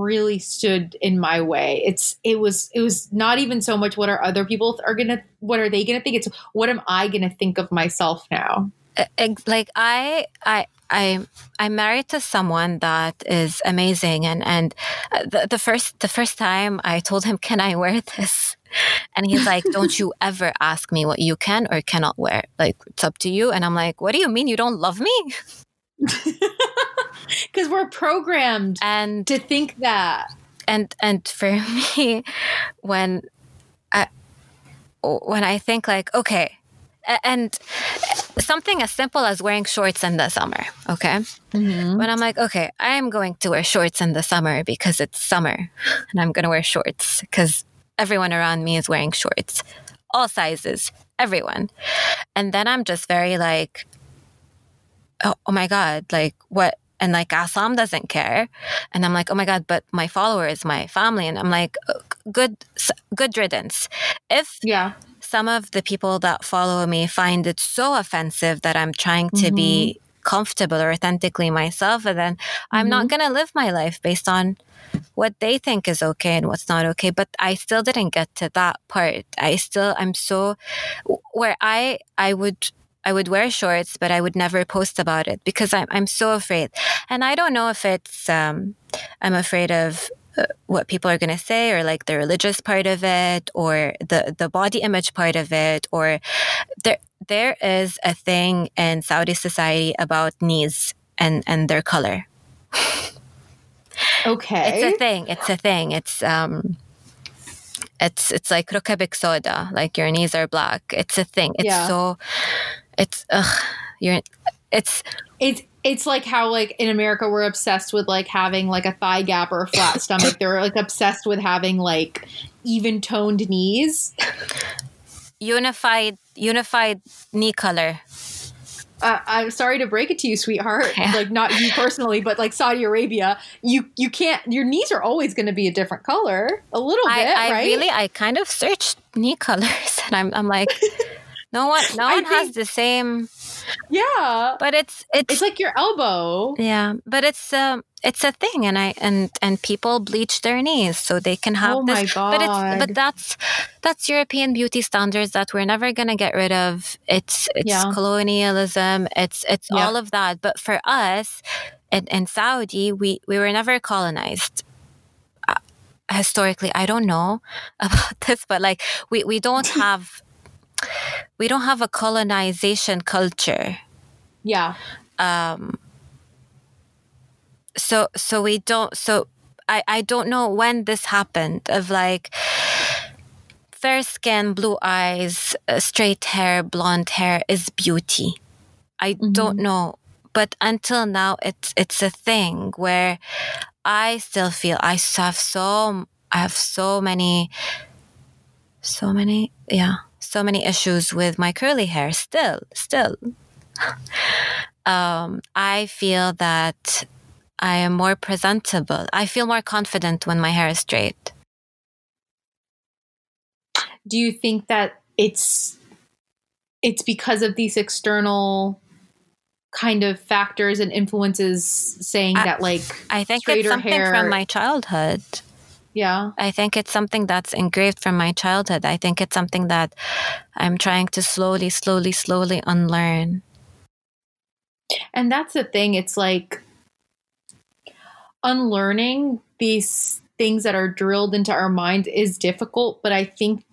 really stood in my way. It's it was it was not even so much what are other people are going to what are they to think it's what am I going to think of myself now? Like I, I, I, I'm married to someone that is amazing, and and uh, the, the first the first time I told him, "Can I wear this?" And he's like, "Don't you ever ask me what you can or cannot wear. Like it's up to you." And I'm like, "What do you mean you don't love me?" Cuz we're programmed And to think that. and and for me when i when i think like okay and something as simple as wearing shorts in the summer okay? Mm-hmm. When i'm like okay i am going to wear shorts in the summer because it's summer and i'm going to wear shorts because everyone around me is wearing shorts all sizes everyone. And then i'm just very like oh, oh my god like what and like Assam doesn't care and I'm like oh my god but my followers my family and I'm like uh, good good riddance if Yeah. some of the people that follow me find it so offensive that I'm trying to be comfortable or authentically myself, and then I'm not going to live my life based on what they think is okay and what's not okay. But I still didn't get to that part. I still, I'm so where I, I would. I would wear shorts, but I would never post about it because I'm I'm so afraid, and I don't know if it's um, I'm afraid of uh, what people are going to say or like the religious part of it or the the body image part of it or there there is a thing in Saudi society about knees and and their color. Okay. It's a thing. It's a thing. It's um it's it's like rukabik soda, like your knees are black. It's a thing. It's Yeah. so it's ugh you're it's it's it's like how like in America we're obsessed with like having like a thigh gap or a flat stomach. They're like obsessed with having like even toned knees. unified unified knee color. uh, I'm sorry to break it to you, sweetheart. Yeah. Like not you personally, but like Saudi Arabia, you you can't. Your knees are always going to be a different color, a little I, bit, I right? really, I kind of searched knee colors, and I'm, I'm like, no one, no I one has the same. yeah. But it's, it's, It's like your elbow. yeah, but it's, um, it's a thing, and I and and people bleach their knees so they can have Oh this. my But it's, but that's that's European beauty standards that we're never gonna get rid of. It's it's Yeah. colonialism. It's it's Yeah. all of that. But for us, in, in Saudi, we we were never colonized. Uh, historically, I don't know about this, but like we we don't have we don't have a colonization culture. Yeah. um so so we don't so i i don't know when this happened of like fair skin blue eyes uh, straight hair blonde hair is beauty. I don't know. But until now it's it's a thing where i still feel I have so i have so many so many yeah so many issues with my curly hair still still um, I feel that I am more presentable. I feel more confident when my hair is straight. Do you think that it's it's because of these external kind of factors and influences saying I- that like I think it's something hair- from my childhood. Yeah I think it's something that's engraved from my childhood. I think it's something that I'm trying to slowly, slowly, slowly unlearn. And that's the thing. It's like unlearning these things that are drilled into our minds is difficult, but I think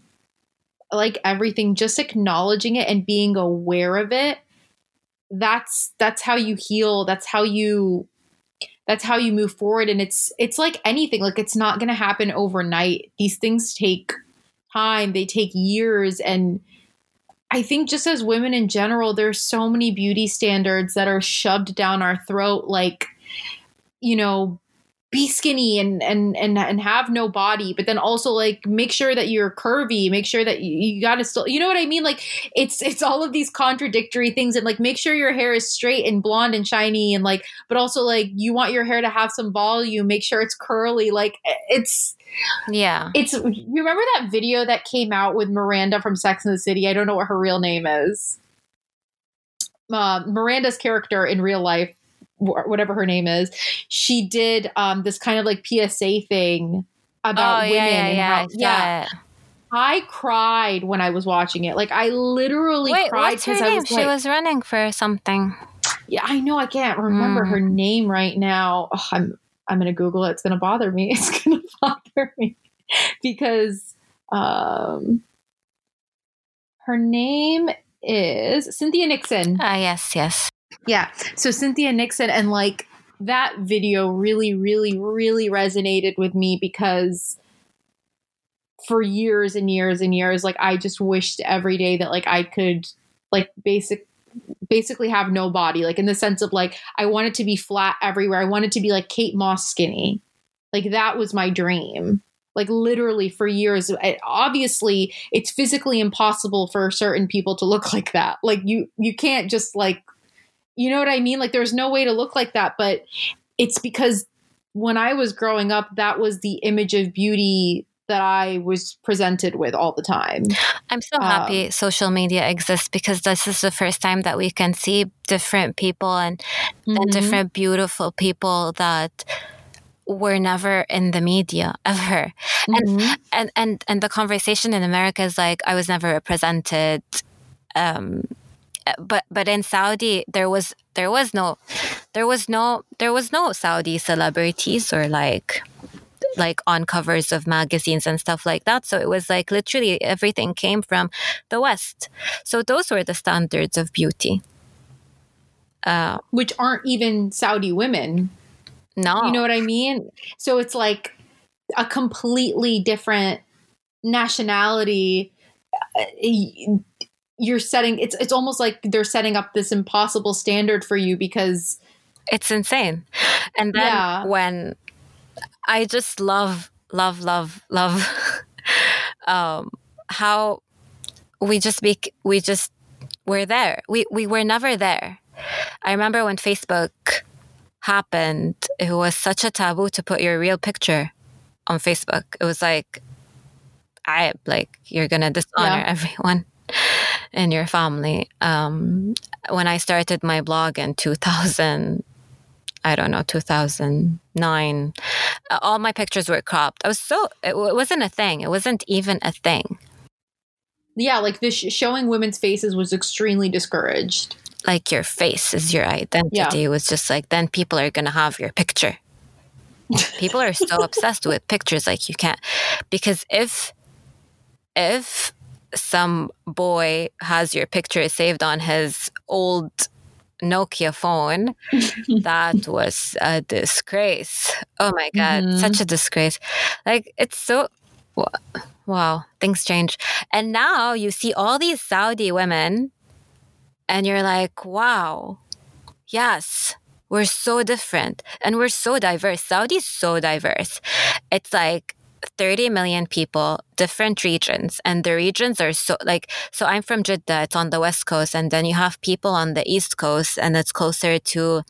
like everything, just acknowledging it and being aware of it, that's that's how you heal. That's how you that's how you move forward. And it's it's like anything, like it's not gonna happen overnight. These things take time, they take years and I think just as women in general, there's so many beauty standards that are shoved down our throat, like, you know, be skinny and and and and have no body, but then also like make sure that you're curvy, make sure that you, you gotta still you know what I mean? Like it's it's all of these contradictory things and like make sure your hair is straight and blonde and shiny and like but also like you want your hair to have some volume, make sure it's curly. Like it's Yeah. it's you remember that video that came out with Miranda from Sex and the City? I don't know what her real name is. Uh, Miranda's character in real life, whatever her name is, she did um, this kind of like PSA thing about oh, women. yeah, yeah, and yeah. how- yeah. yeah. I cried when I was watching it. Like I literally Wait, cried because I was she like, was running for something. yeah, I know I can't remember Mm. her name right now. Oh, I'm I'm gonna Google it. It's gonna bother me. It's gonna bother me because um, her name is Cynthia Nixon. Ah, yes, yes. Yeah. So Cynthia Nixon and like that video really, really, really resonated with me because for years and years and years, like I just wished every day that like I could like basic basically have no body, like in the sense of like I wanted to be flat everywhere. I wanted to be like Kate Moss skinny. Like that was my dream. Like literally for years. I- obviously, it's physically impossible for certain people to look like that. Like you you can't just like you know what I mean? Like there's no way to look like that, but it's because when I was growing up, that was the image of beauty that I was presented with all the time. I'm so Um, happy social media exists because this is the first time that we can see different people and, and Mhm. different beautiful people that were never in the media ever. Mhm. And and and the conversation in America is like I was never represented. Um, but but in Saudi there was there was no there was no there was no Saudi celebrities or like like on covers of magazines and stuff like that. So it was like literally everything came from the West. So those were the standards of beauty. Uh, which aren't even Saudi women. no, You know what I mean? So it's like a completely different nationality. You're setting it's it's almost like they're setting up this impossible standard for you because it's insane. And then Yeah. when I just love, love, love, love um, how we just be we just we're there. We we were never there. I remember when Facebook happened, it was such a taboo to put your real picture on Facebook. It was like, I like you're gonna dishonor yeah. everyone in your family. Um, when I started my blog in 2000, I don't know, 2009, all my pictures were cropped. I was so, it, it wasn't a thing. It wasn't even a thing. Yeah, like the sh- showing women's faces was extremely discouraged. Like your face is your identity. Yeah. It was just like, then people are going to have your picture. people are so obsessed with pictures like you can't because if if some boy has your picture saved on his old Nokia phone. that was a disgrace. Oh my God, mm-hmm. such a disgrace. Like, it's so. Wow, things change. And now you see all these Saudi women, and you're like, wow, yes, we're so different and we're so diverse. Saudi's so diverse. It's like 30 million people, different regions, and the regions are so like so I'm from Jeddah, it's on the west coast, and then you have people on the east coast, and it's closer to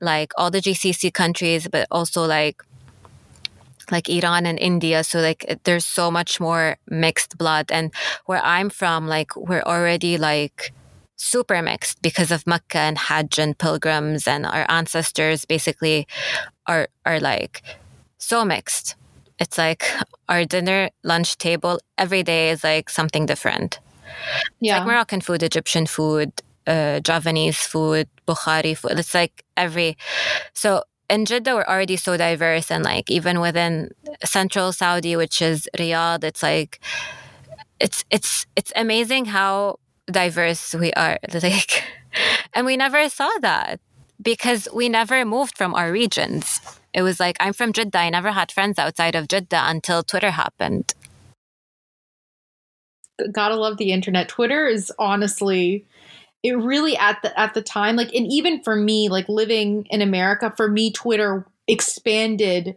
like all the GCC countries, but also like like Iran and India. So like there's so much more mixed blood. And where I'm from, like we're already like super mixed because of Mecca and Hajj and pilgrims and our ancestors basically are are like so mixed it's like our dinner lunch table every day is like something different. Yeah. It's like Moroccan food, Egyptian food, uh, Javanese food, Bukhari food. It's like every so in Jeddah we're already so diverse and like even within central Saudi, which is Riyadh, it's like it's it's it's amazing how diverse we are. Like and we never saw that because we never moved from our regions. It was like, I'm from Jeddah. I never had friends outside of Jeddah until Twitter happened. Gotta love the internet. Twitter is honestly, it really at the at the time, like, and even for me, like living in America, for me, Twitter expanded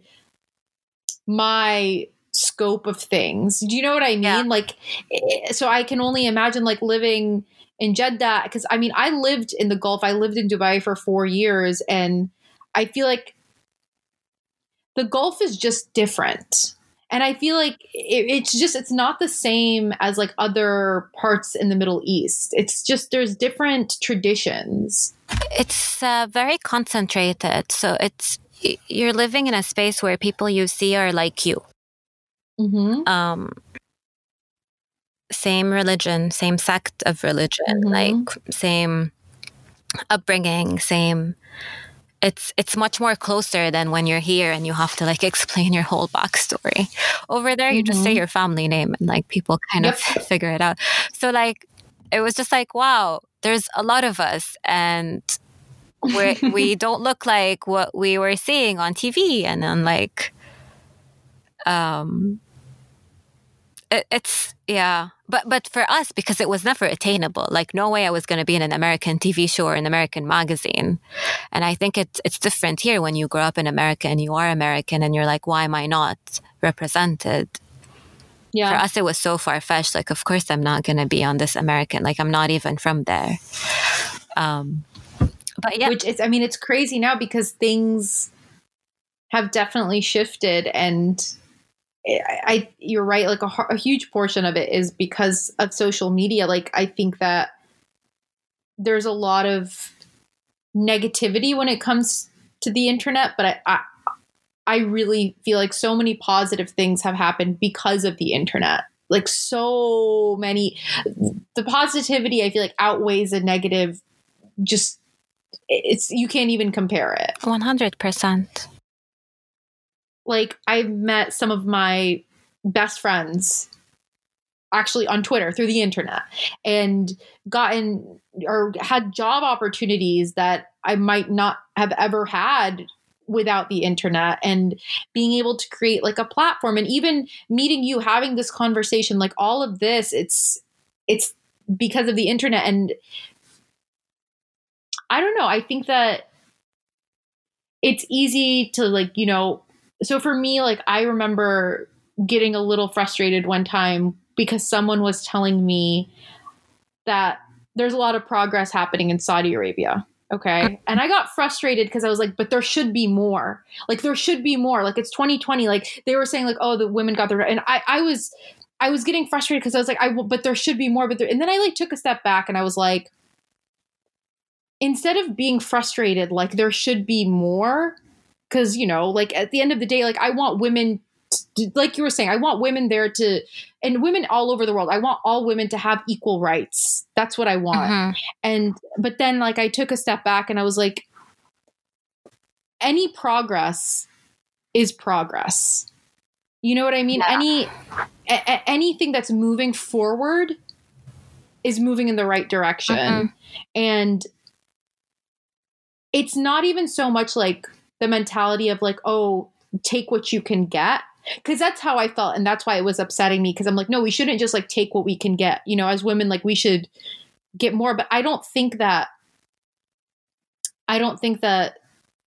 my scope of things. Do you know what I mean? Yeah. Like, eh, so I can only imagine like living in Jeddah because I mean, I lived in the Gulf. I lived in Dubai for four years, and I feel like the Gulf is just different. And I feel like it, it's just, it's not the same as like other parts in the Middle East. It's just, there's different traditions. It's uh, very concentrated. So it's, you're living in a space where people you see are like you. Mm-hmm. Um, same religion, same sect of religion, mm-hmm. like same upbringing, same it's it's much more closer than when you're here and you have to like explain your whole backstory. Over there, you mm-hmm. just say mm-hmm. your family name and like people kind yep. of figure it out. So like it was just like wow, there's a lot of us and we we don't look like what we were seeing on TV and then like um it's yeah. But but for us because it was never attainable. Like no way i was going to be in an american tv show or an american magazine. And i think it's it's different here when you grow up in america and you are american and you're like why am i not represented? Yeah. For us it was so far-fetched like of course i'm not going to be on this american like i'm not even from there. Um but yeah. Which is i mean it's crazy now because things have definitely shifted and I, I you're right. Like a, a huge portion of it is because of social media. Like I think that there's a lot of negativity when it comes to the internet, but I, I I really feel like so many positive things have happened because of the internet. Like so many, the positivity I feel like outweighs the negative. Just it's you can't even compare it. One hundred percent like I've met some of my best friends actually on Twitter through the internet and gotten or had job opportunities that I might not have ever had without the internet and being able to create like a platform and even meeting you having this conversation like all of this it's it's because of the internet and I don't know. I think that it's easy to like you know so for me, like I remember getting a little frustrated one time because someone was telling me that there's a lot of progress happening in Saudi Arabia. Okay. And I got frustrated because I was like, but there should be more. Like there should be more. Like it's 2020. Like they were saying, like, oh, the women got their and I, I was I was getting frustrated because I was like, I but there should be more. But there, and then I like took a step back and I was like, instead of being frustrated, like there should be more, because you know, like at the end of the day, like I want women like you were saying, I want women there to, and women all over the world. I want all women to have equal rights. That's what I want. Mm-hmm. And, but then like I took a step back and I was like, any progress is progress. You know what I mean? Yeah. Any, a- anything that's moving forward is moving in the right direction. Mm-hmm. And it's not even so much like the mentality of like, oh, take what you can get because that's how I felt, and that's why it was upsetting me. Because I'm like, no, we shouldn't just like take what we can get. You know, as women, like we should get more. But I don't think that. I don't think that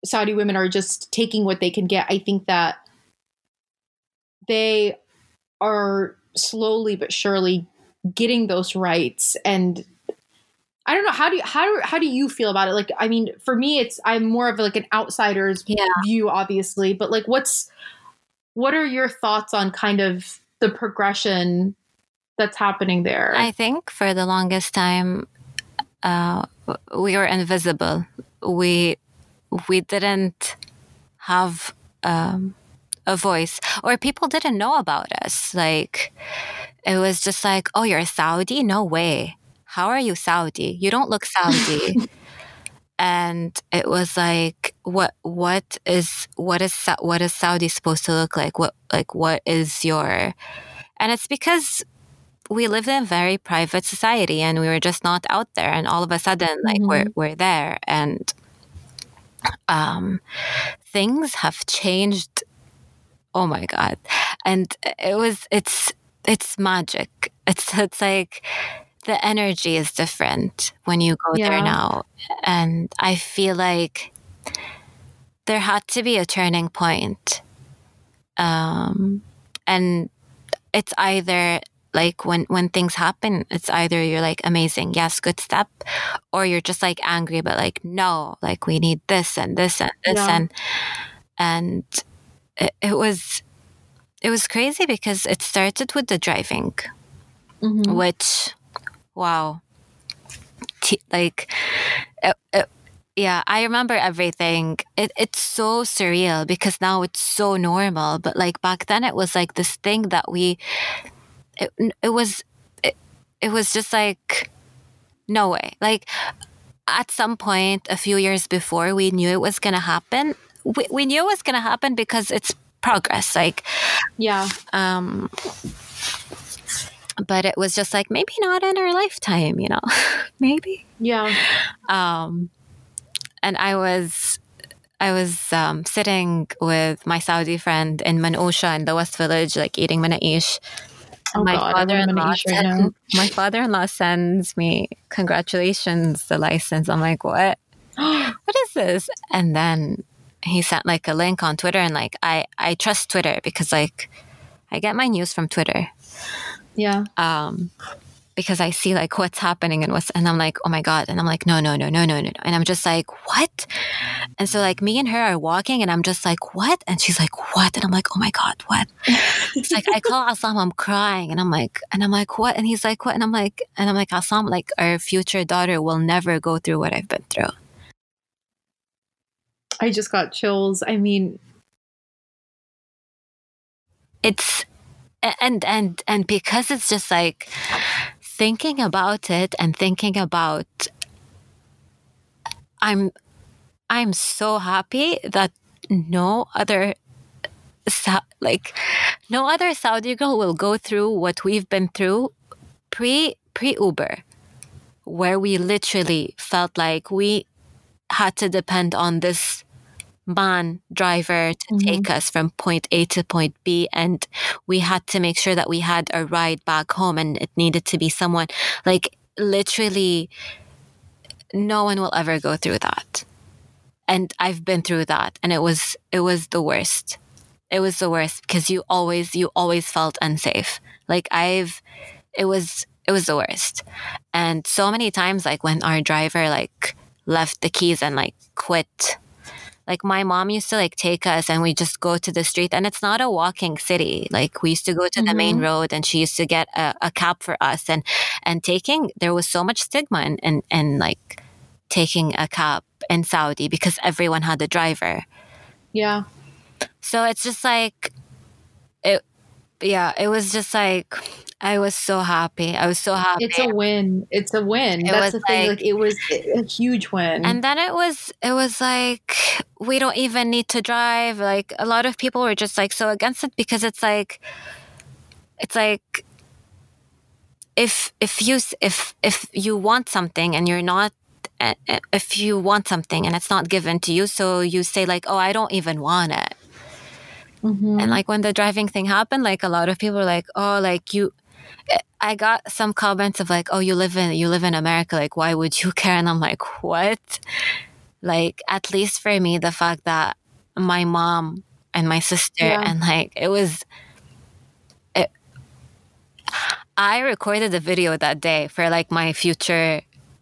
Saudi women are just taking what they can get. I think that they are slowly but surely getting those rights and I don't know how do you how do how do you feel about it? Like I mean, for me it's I'm more of like an outsider's yeah. view obviously, but like what's what are your thoughts on kind of the progression that's happening there? I think for the longest time, uh, we were invisible. We we didn't have um, a voice, or people didn't know about us. Like it was just like, "Oh, you're a Saudi? No way! How are you Saudi? You don't look Saudi." and it was like what what is what is what is Saudi supposed to look like what like what is your and it's because we lived in a very private society and we were just not out there and all of a sudden like mm-hmm. we're we're there and um things have changed oh my god and it was it's it's magic it's it's like the energy is different when you go yeah. there now. And I feel like there had to be a turning point. Um, and it's either like when when things happen it's either you're like amazing yes good step or you're just like angry but like no like we need this and this and this yeah. and and it, it, was it was crazy because it started with the driving mm-hmm. which wow. T- like, it, it, yeah, I remember everything. It, it's so surreal because now it's so normal. But like back then, it was like this thing that we, it, it was, it, it was just like, no way. Like at some point, a few years before, we knew it was going to happen. We, we knew it was going to happen because it's progress. Like, yeah. Um, but it was just like maybe not in our lifetime, you know, maybe. Yeah. Um, and I was I was um, sitting with my Saudi friend in Manousheh in the West Village, like eating manaish. Oh my God, father-in-law send, my father-in-law sends me congratulations the license. I'm like, what? what is this? And then he sent like a link on Twitter, and like I I trust Twitter because like I get my news from Twitter. Yeah. Um, because I see like what's happening and what's, and I'm like, oh my God. And I'm like, no, no, no, no, no, no. And I'm just like, what? And so like me and her are walking and I'm just like, what? And she's like, what? And I'm like, oh my God, what? it's like, I call Aslam, I'm crying. And I'm like, and I'm like, what? And he's like, what? And I'm like, and I'm like, Aslam, like our future daughter will never go through what I've been through. I just got chills. I mean, it's and and and because it's just like thinking about it and thinking about i'm i'm so happy that no other like no other saudi girl will go through what we've been through pre pre uber where we literally felt like we had to depend on this man driver to mm-hmm. take us from point A to point B. And we had to make sure that we had a ride back home and it needed to be someone like literally no one will ever go through that. And I've been through that and it was, it was the worst. It was the worst because you always, you always felt unsafe. Like I've, it was, it was the worst. And so many times, like when our driver like left the keys and like quit. Like my mom used to like take us and we just go to the street and it's not a walking city. Like we used to go to the main Mhm. road and she used to get a, a cab for us and and taking there was so much stigma in, in, in like taking a cab in Saudi because everyone had a driver. Yeah. So it's just like it yeah, it was just like I was so happy. I was so happy. It's a win. It's a win. It That's the thing. like- Like it was a huge win. and then it was it was like we don't even need to drive. Like a lot of people were just like so against it because it's like it's like if if you if if you want something and you're not eh, eh, if you want something and it's not given to you so you say like oh I don't even want it Mhm. And like when the driving thing happened, like a lot of people were like, "Oh, like you." I got some comments of like, "Oh, you live in you live in America. Like, why would you care?" And I'm like, "What?" Like, at least for me, the fact that my mom and my sister Yeah. and like it was. It, I recorded a video that day for like my future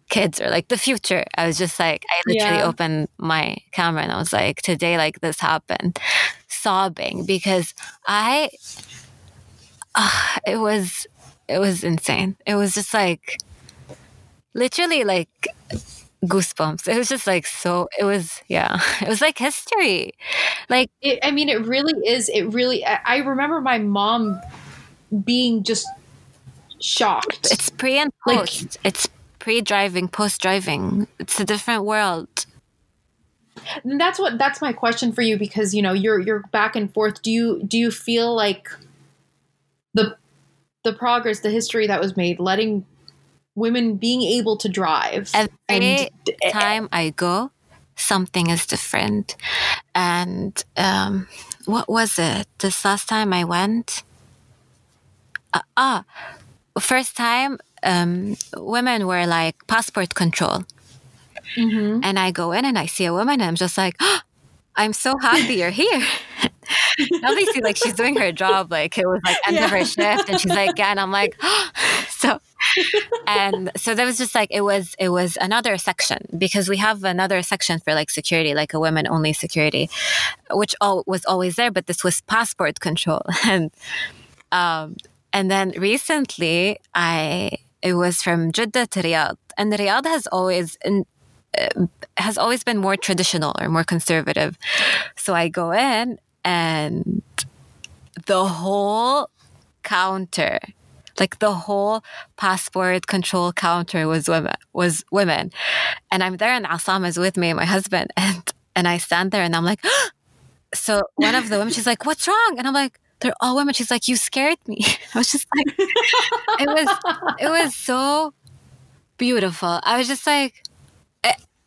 kids or like the future. I was just like, I literally Yeah. opened my camera and I was like, today, like this happened, sobbing because I, uh, it was, it was insane. It was just like, literally like goosebumps. It was just like so, it was, yeah, it was like history. Like, It, I mean, it really is. It really. I, I remember my mom being just shocked. it's pre and Like- post. it's pre driving, post driving. It's a different world. And that's what that's my question for you because you know you're you're back and forth. Do you do you feel like the the progress, the history that was made, letting women being able to drive Every and time I go, something is different. And um, what was it? This last time I went? Uh, ah, first time, um, women were like passport control. Mhm. And I go in and I see a woman and I'm just like, I'm so happy you're here. Obviously, like she's doing her job. Like it was like end of her shift, and she's like, yeah, and I'm like, so, and so there was just like it was it was another section because we have another section for like security, like a women only security, which all was always there, but this was passport control, and um, and then recently I it was from Jeddah to Riyadh, and Riyadh has always in has always been more traditional or more conservative. So I go in and the whole counter, like the whole passport control counter was women was women. And I'm there and Asam is with me, my husband, and and I stand there and I'm like so one of the women, she's like, What's wrong? And I'm like, they're all women. She's like, You scared me. I was just like it was it was so beautiful. I was just like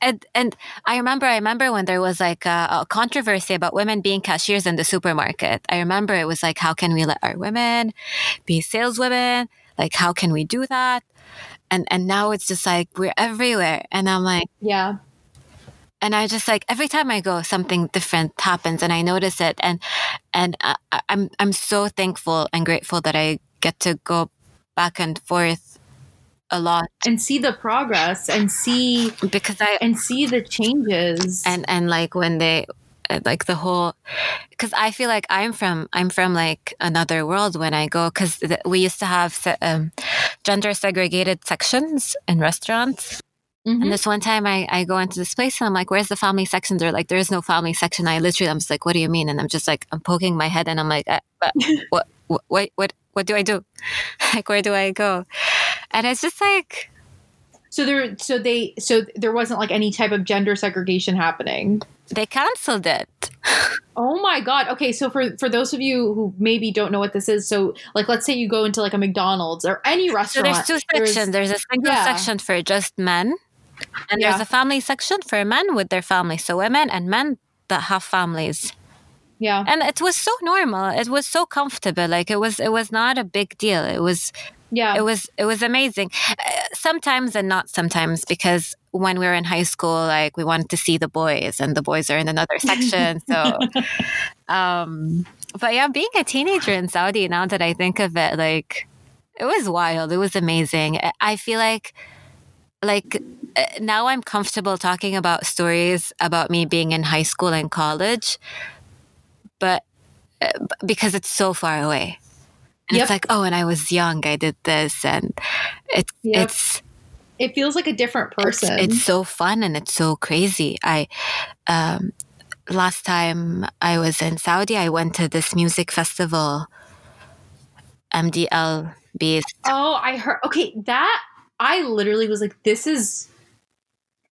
and and I remember I remember when there was like a, a, controversy about women being cashiers in the supermarket. I remember it was like, how can we let our women be saleswomen? Like, how can we do that? And and now it's just like we're everywhere, and I'm like, yeah. And I just like every time I go, something different happens, and I notice it, and and I, I'm I'm so thankful and grateful that I get to go back and forth a lot and see the progress and see because I and see the changes and and like when they like the whole because I feel like I'm from I'm from like another world when I go because we used to have um, gender segregated sections in restaurants. Mm-hmm. And this one time I, I go into this place and I'm like, where's the family section? They're like, there is no family section. I literally, I'm just like, what do you mean? And I'm just like, I'm poking my head and I'm like, uh, what, what, what, what, what do I do? like, where do I go? And it's just like, so there, so they, so there wasn't like any type of gender segregation happening. They canceled it. oh my god. Okay, so for for those of you who maybe don't know what this is, so like let's say you go into like a McDonald's or any restaurant. So there's two sections. There's, there's a single yeah. section for just men, and yeah. there's a family section for men with their families. So women and men that have families. Yeah. And it was so normal. It was so comfortable. Like it was it was not a big deal. It was yeah. It was it was amazing. Uh, sometimes and not sometimes because when we were in high school like we wanted to see the boys and the boys are in another section. so um but yeah, being a teenager in Saudi now that I think of it like it was wild. It was amazing. I feel like like uh, now I'm comfortable talking about stories about me being in high school and college, but uh, because it's so far away. And Yep. it's like, oh, and I was young, I did this, and it's Yep. it's It feels like a different it's, person. it's so fun and it's so crazy. I um, last time I was in Saudi, I went to this music festival, MDL based. oh, I heard. Okay, that I literally was like, this is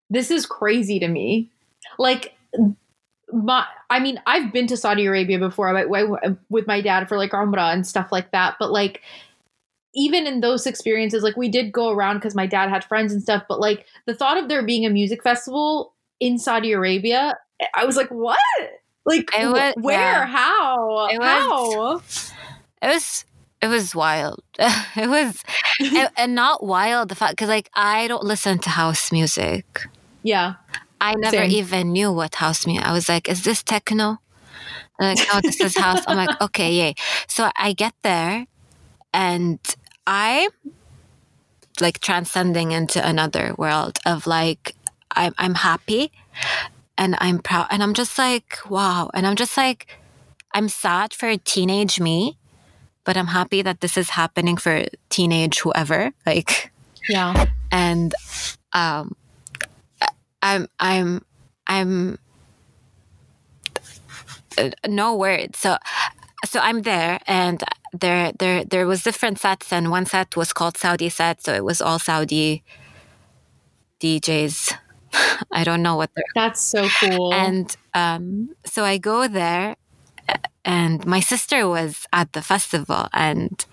this is crazy to me. Like my, I mean, I've been to Saudi Arabia before. I with my dad for like Umrah and stuff like that. But like, even in those experiences, like we did go around because my dad had friends and stuff. But like the thought of there being a music festival in Saudi Arabia, I was like, what? Like It was- wh- where? yeah. How? It How? It was it was wild. it was and, and not wild the fact because like I don't listen to house music. Yeah. I never Same. even knew what house music. I was like, is this techno? Like, no, this is house. I'm like, okay, yay. So I get there and I like transcending into another world of like I'm I'm happy and I'm proud and I'm just like, wow. And I'm just like I'm sad for teenage me, but I'm happy that this is happening for teenage whoever. Like Yeah. and um i'm i'm i'm uh, no words. So so i'm there and there there there was different sets and one set was called saudi set. So it was all saudi djs i don't know what they're That's so cool. and um, so I go there, and my sister was at the festival, and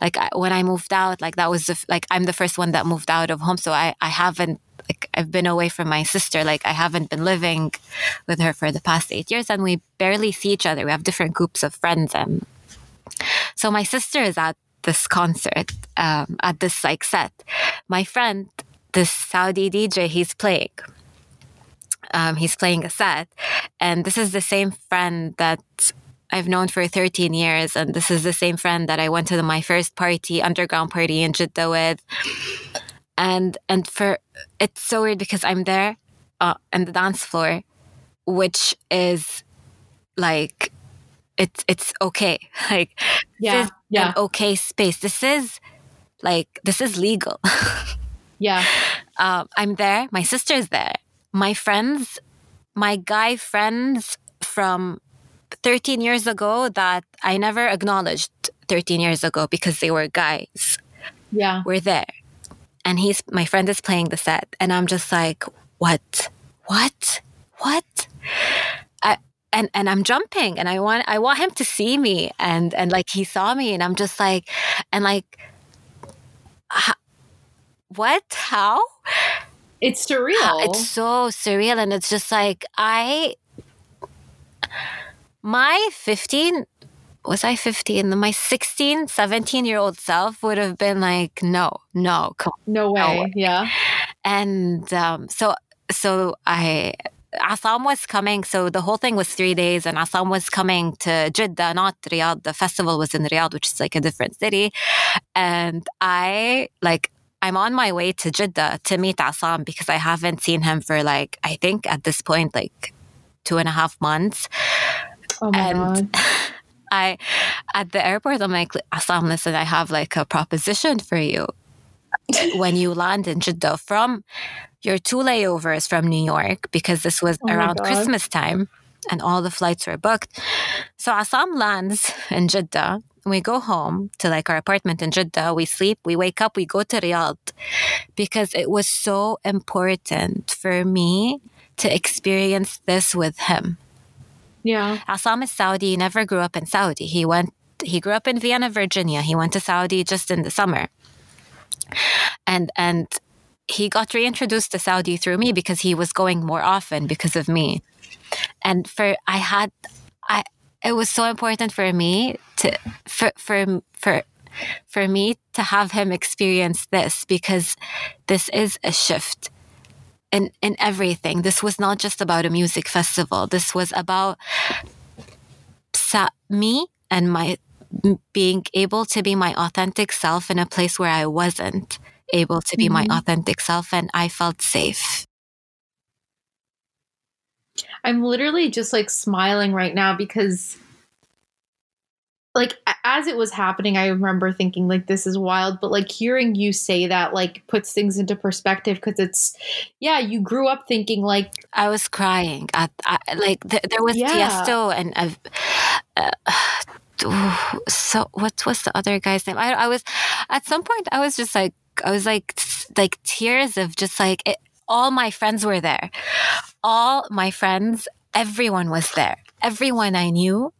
like I, when I moved out, like that was the, like I'm the first one that moved out of home, so I I haven't like I've been away from my sister, like I haven't been living with her for the past eight years, and we barely see each other. We have different groups of friends, and so my sister is at this concert, um, at this like set. My friend, this Saudi DJ, he's playing um, he's playing a set. And this is the same friend that I've known for 13 years. And this is the same friend that I went to the, my first party, underground party in Jeddah with. And, and for, it's so weird because I'm there uh, on the dance floor, which is like, it's, it's okay. Like, Yeah, this is yeah. an okay space. This is like, this is legal. yeah. um, I'm there. My sister's there. My friends, my guy friends from 13 years ago that I never acknowledged 13 years ago because they were guys Yeah. were there. And he's, my friend is playing the set. And I'm just like, what? What? What? I, and, and I'm jumping and I want, I want him to see me. And, and like he saw me and I'm just like, and like, h- what? How? It's surreal. It's so surreal. And it's just like, I, my 15, was I 15? My 16, 17 year old self would have been like, no, no, come on. no way. way. Yeah. And um, so, so I, Assam was coming. So the whole thing was three days, and Assam was coming to Jeddah, not Riyadh. The festival was in Riyadh, which is like a different city. And I like I'm on my way to Jeddah to meet Assam because I haven't seen him for like I think at this point like two and a half months. Oh my And- god. I at the airport I'm like Assam, listen, I have like a proposition for you. when you land in Jeddah from your two layovers from New York, because this was Oh around Christmas time and all the flights were booked. So Assam lands in Jeddah. We go home to like our apartment in Jeddah. We sleep, we wake up, we go to Riyadh because it was so important for me to experience this with him. Yeah. Assam is Saudi, he never grew up in Saudi. He went he grew up in Vienna, Virginia. He went to Saudi just in the summer. And and he got reintroduced to Saudi through me because he was going more often because of me. And for I had I it was so important for me to for for for for me to have him experience this because this is a shift in in everything. This was not just about a music festival. This was about sa- me and my being able to be my authentic self in a place where I wasn't able to be mm-hmm. my authentic self and I felt safe. I'm literally just like smiling right now because like as it was happening i remember thinking like this is wild but like hearing you say that like puts things into perspective because it's yeah you grew up thinking like i was crying at, I, like th- there was yeah. Tiësto and uh, uh, so what was the other guy's name? I, I was at some point i was just like i was like like tears of just like it, all my friends were there. All my friends everyone was there. Everyone i knew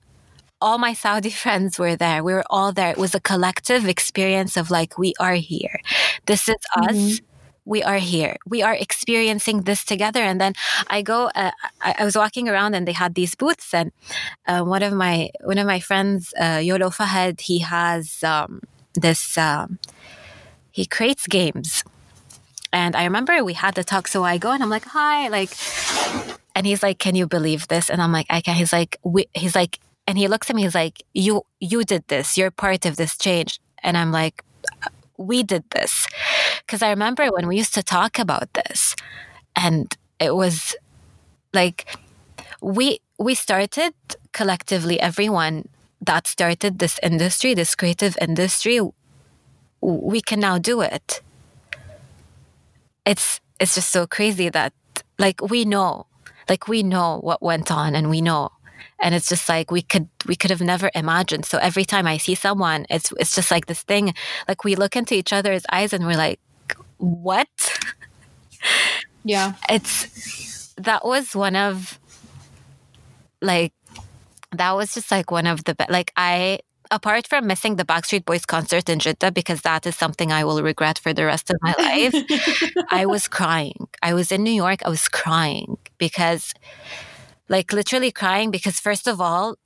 all my Saudi friends were there. We were all there. It was a collective experience of like, we are here. This is us. Mm-hmm. We are here. We are experiencing this together. And then I go. Uh, I, I, was walking around, and they had these booths. And uh, one of my one of my friends, uh, Yolo Fahad, he has um, this. Um, he creates games, and I remember we had the talk. So I go and I'm like, "Hi," like, and he's like, "Can you believe this?" And I'm like, "I can." He's like, we, "He's like, and he looks at me he's like you you did this. You're part of this change. And i'm like we did this. Because i remember when we used to talk about this and it was like we we started collectively everyone that started this industry this creative industry we can now do it. It's it's just so crazy that like we know like we know what went on and we know and it's just like we could we could have never imagined. So every time i see someone it's it's just like this thing like we look into each other's eyes and we're like what? Yeah. It's that was one of like that was just like one of the be- like i apart from missing the Backstreet Boys concert in Jeddah because that is something I will regret for the rest of my life, I was crying. I was in New York, I was crying because like literally crying because first of all,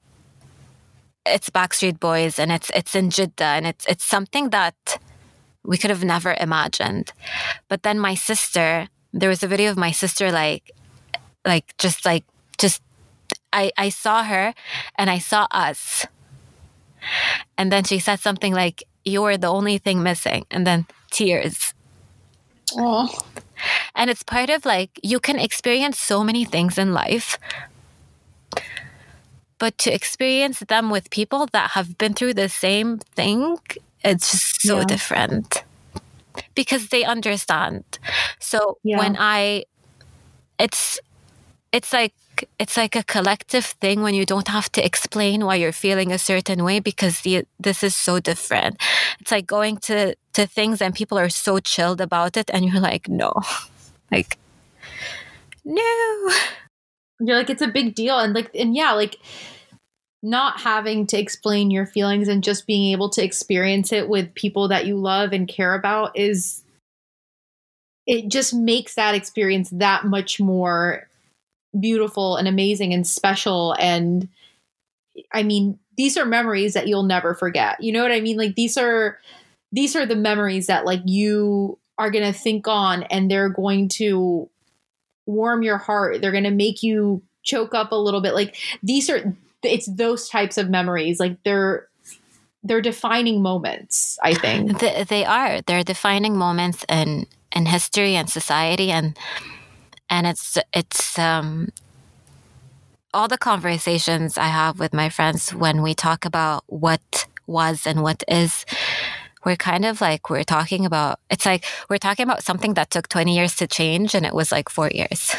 it's Backstreet Boys and it's it's in Jeddah and it's it's something that we could have never imagined. But then my sister, there was a video of my sister like like just like just I I saw her and I saw us. And then she said something like you were the only thing missing and then tears. Oh. And it's part of like you can experience so many things in life, but to experience them with people that have been through the same thing, it's just so yeah. different because they understand. So yeah. when I, it's, it's like it's like a collective thing when you don't have to explain why you're feeling a certain way because the, this is so different. It's like going to to things and people are so chilled about it, and you're like, no, like, no. You're like, it's a big deal, and like, and yeah, like not having to explain your feelings and just being able to experience it with people that you love and care about is it just makes that experience that much more beautiful and amazing and special. And i mean these are memories that you'll never forget. You know what i mean? Like these are these are the memories that like you are going to think on and they're going to warm your heart. They're going to make you choke up a little bit. Like these are it's those types of memories. Like they're they're defining moments i think. They are. They're defining moments in in history and society and and it's it's um all the conversations i have with my friends when we talk about what was and what is we're kind of like we're talking about it's like we're talking about something that took 20 years to change and it was like 4 years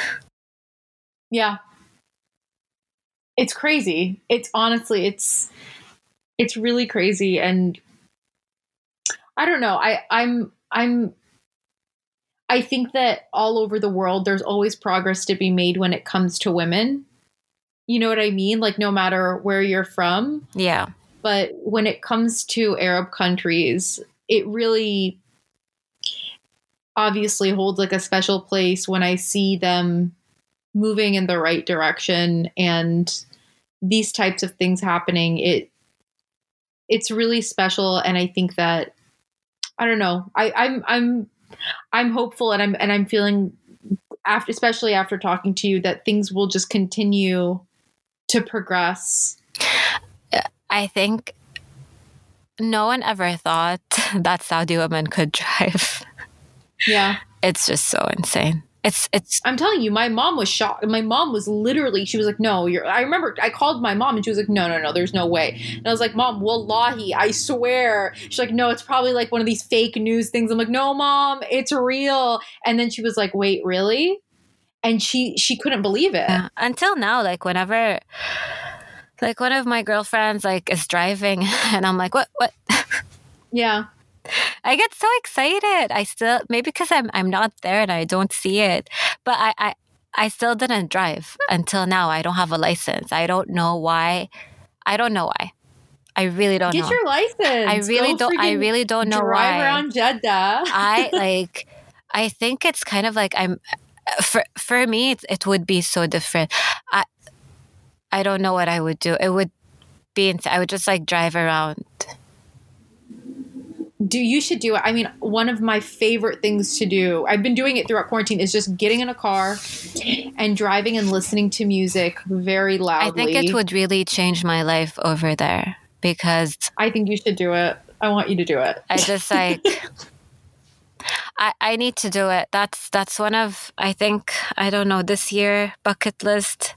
yeah it's crazy. It's honestly, it's it's really crazy, and I don't know. I I'm I'm I think that all over the world, there's always progress to be made when it comes to women. You know what I mean? Like, no matter where you're from. Yeah. But when it comes to Arab countries, it really obviously holds like a special place when I see them moving in the right direction and these types of things happening. It it's really special and i think that i don't know i i'm i'm i'm hopeful and i'm and i'm feeling after especially after talking to you that things will just continue to progress i think no one ever thought that Saudi women could drive. Yeah. It's just so insane. It's it's I'm telling you, my mom was shocked. My mom was literally, she was like, "No, you're." I remember I called my mom and she was like, "No, no, no, there's no way." And I was like, "Mom, wallahi, I swear." She's like, "No, it's probably like one of these fake news things." I'm like, "No, mom, it's real." And then she was like, "Wait, really?" And she she couldn't believe it. yeah. until now. Like whenever, like one of my girlfriends like is driving, and I'm like, what what. Yeah. I get so excited. I still maybe because I'm I'm not there and I don't see it, but I I I still didn't drive until now. I don't have a license. I don't know why. I don't know why. I really don't Get know. your license. I really Go don't. I really don't know drive why. around Jeddah. I like. I think it's kind of like I'm. For for me, it, it would be so different. I I don't know what I would do. It would be. ins- I would just like drive around. do you should do it. I mean, one of my favorite things to do, I've been doing it throughout quarantine, is just getting in a car and driving and listening to music very loudly. I think it would really change my life over there because I think you should do it. I want you to do it. I just like I, I need to do it. That's that's one of I think I don't know this year bucket list.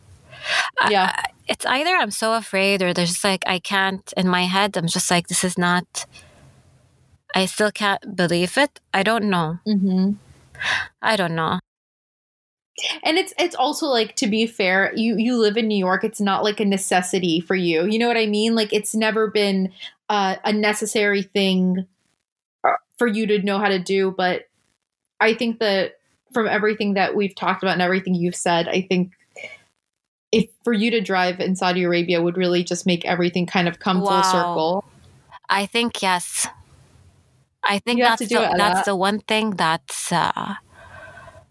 Yeah. I- it's either I'm so afraid or there's just like I can't in my head. I'm just like this is not. I still can't believe it. I don't know. hmm I don't know. And it's it's also like to be fair, you you live in New York. It's not like a necessity for you. You know what I mean? Like it's never been uh, a necessary thing uh, for you to know how to do. But I think that from everything that we've talked about and everything you've said, I think if for you to drive in Saudi Arabia would really just make everything kind of come Wow. full circle. I think yes. I think You that's the, that's the one thing that's uh,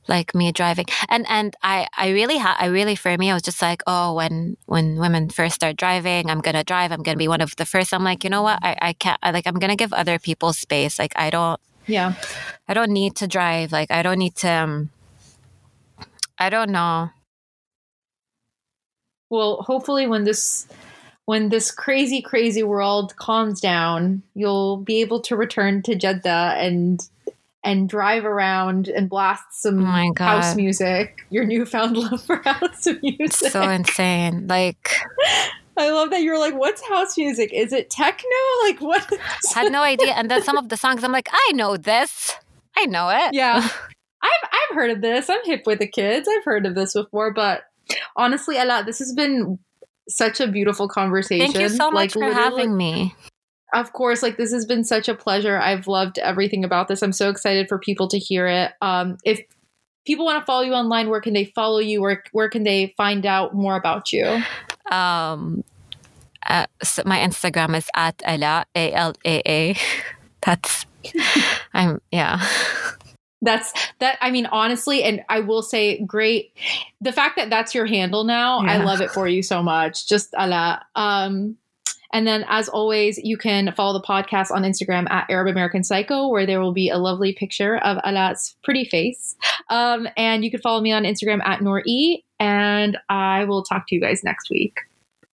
like me driving, and and I I really ha- I really for me I was just like oh when when women first start driving I'm gonna drive I'm gonna be one of the first I'm like you know what I I can't I, like I'm gonna give other people space like I don't Yeah. I don't need to drive like I don't need to um, I don't know Well, hopefully when this when this crazy crazy world calms down, you'll be able to return to Jeddah and and drive around and blast some Oh house music. Your newfound love for house music. so insane like I love that you're like, what's house music? Is it techno? Like what? I had no idea and then some of the songs I'm like I know this I know it yeah. I've I've heard of this. I'm hip with the kids. I've heard of this before, but honestly, Ella, this has been such a beautiful conversation. Thank you so much for having me. Of course, like this has been such a pleasure. I've loved everything about this. I'm so excited for people to hear it. Um, if people want to follow you online, where can they follow you? Where where can they find out more about you? Um, uh, so my Instagram is at Ala A L A A. That's I'm yeah. That's that. I mean, honestly, and I will say, great. The fact that that's your handle now, I love it for you so much. Just Alaa. Um, and then, as always, you can follow the podcast on Instagram at Arab American Psycho, where there will be a lovely picture of Alaa's pretty face. Um, and you can follow me on Instagram at Nor E, and I will talk to you guys next week.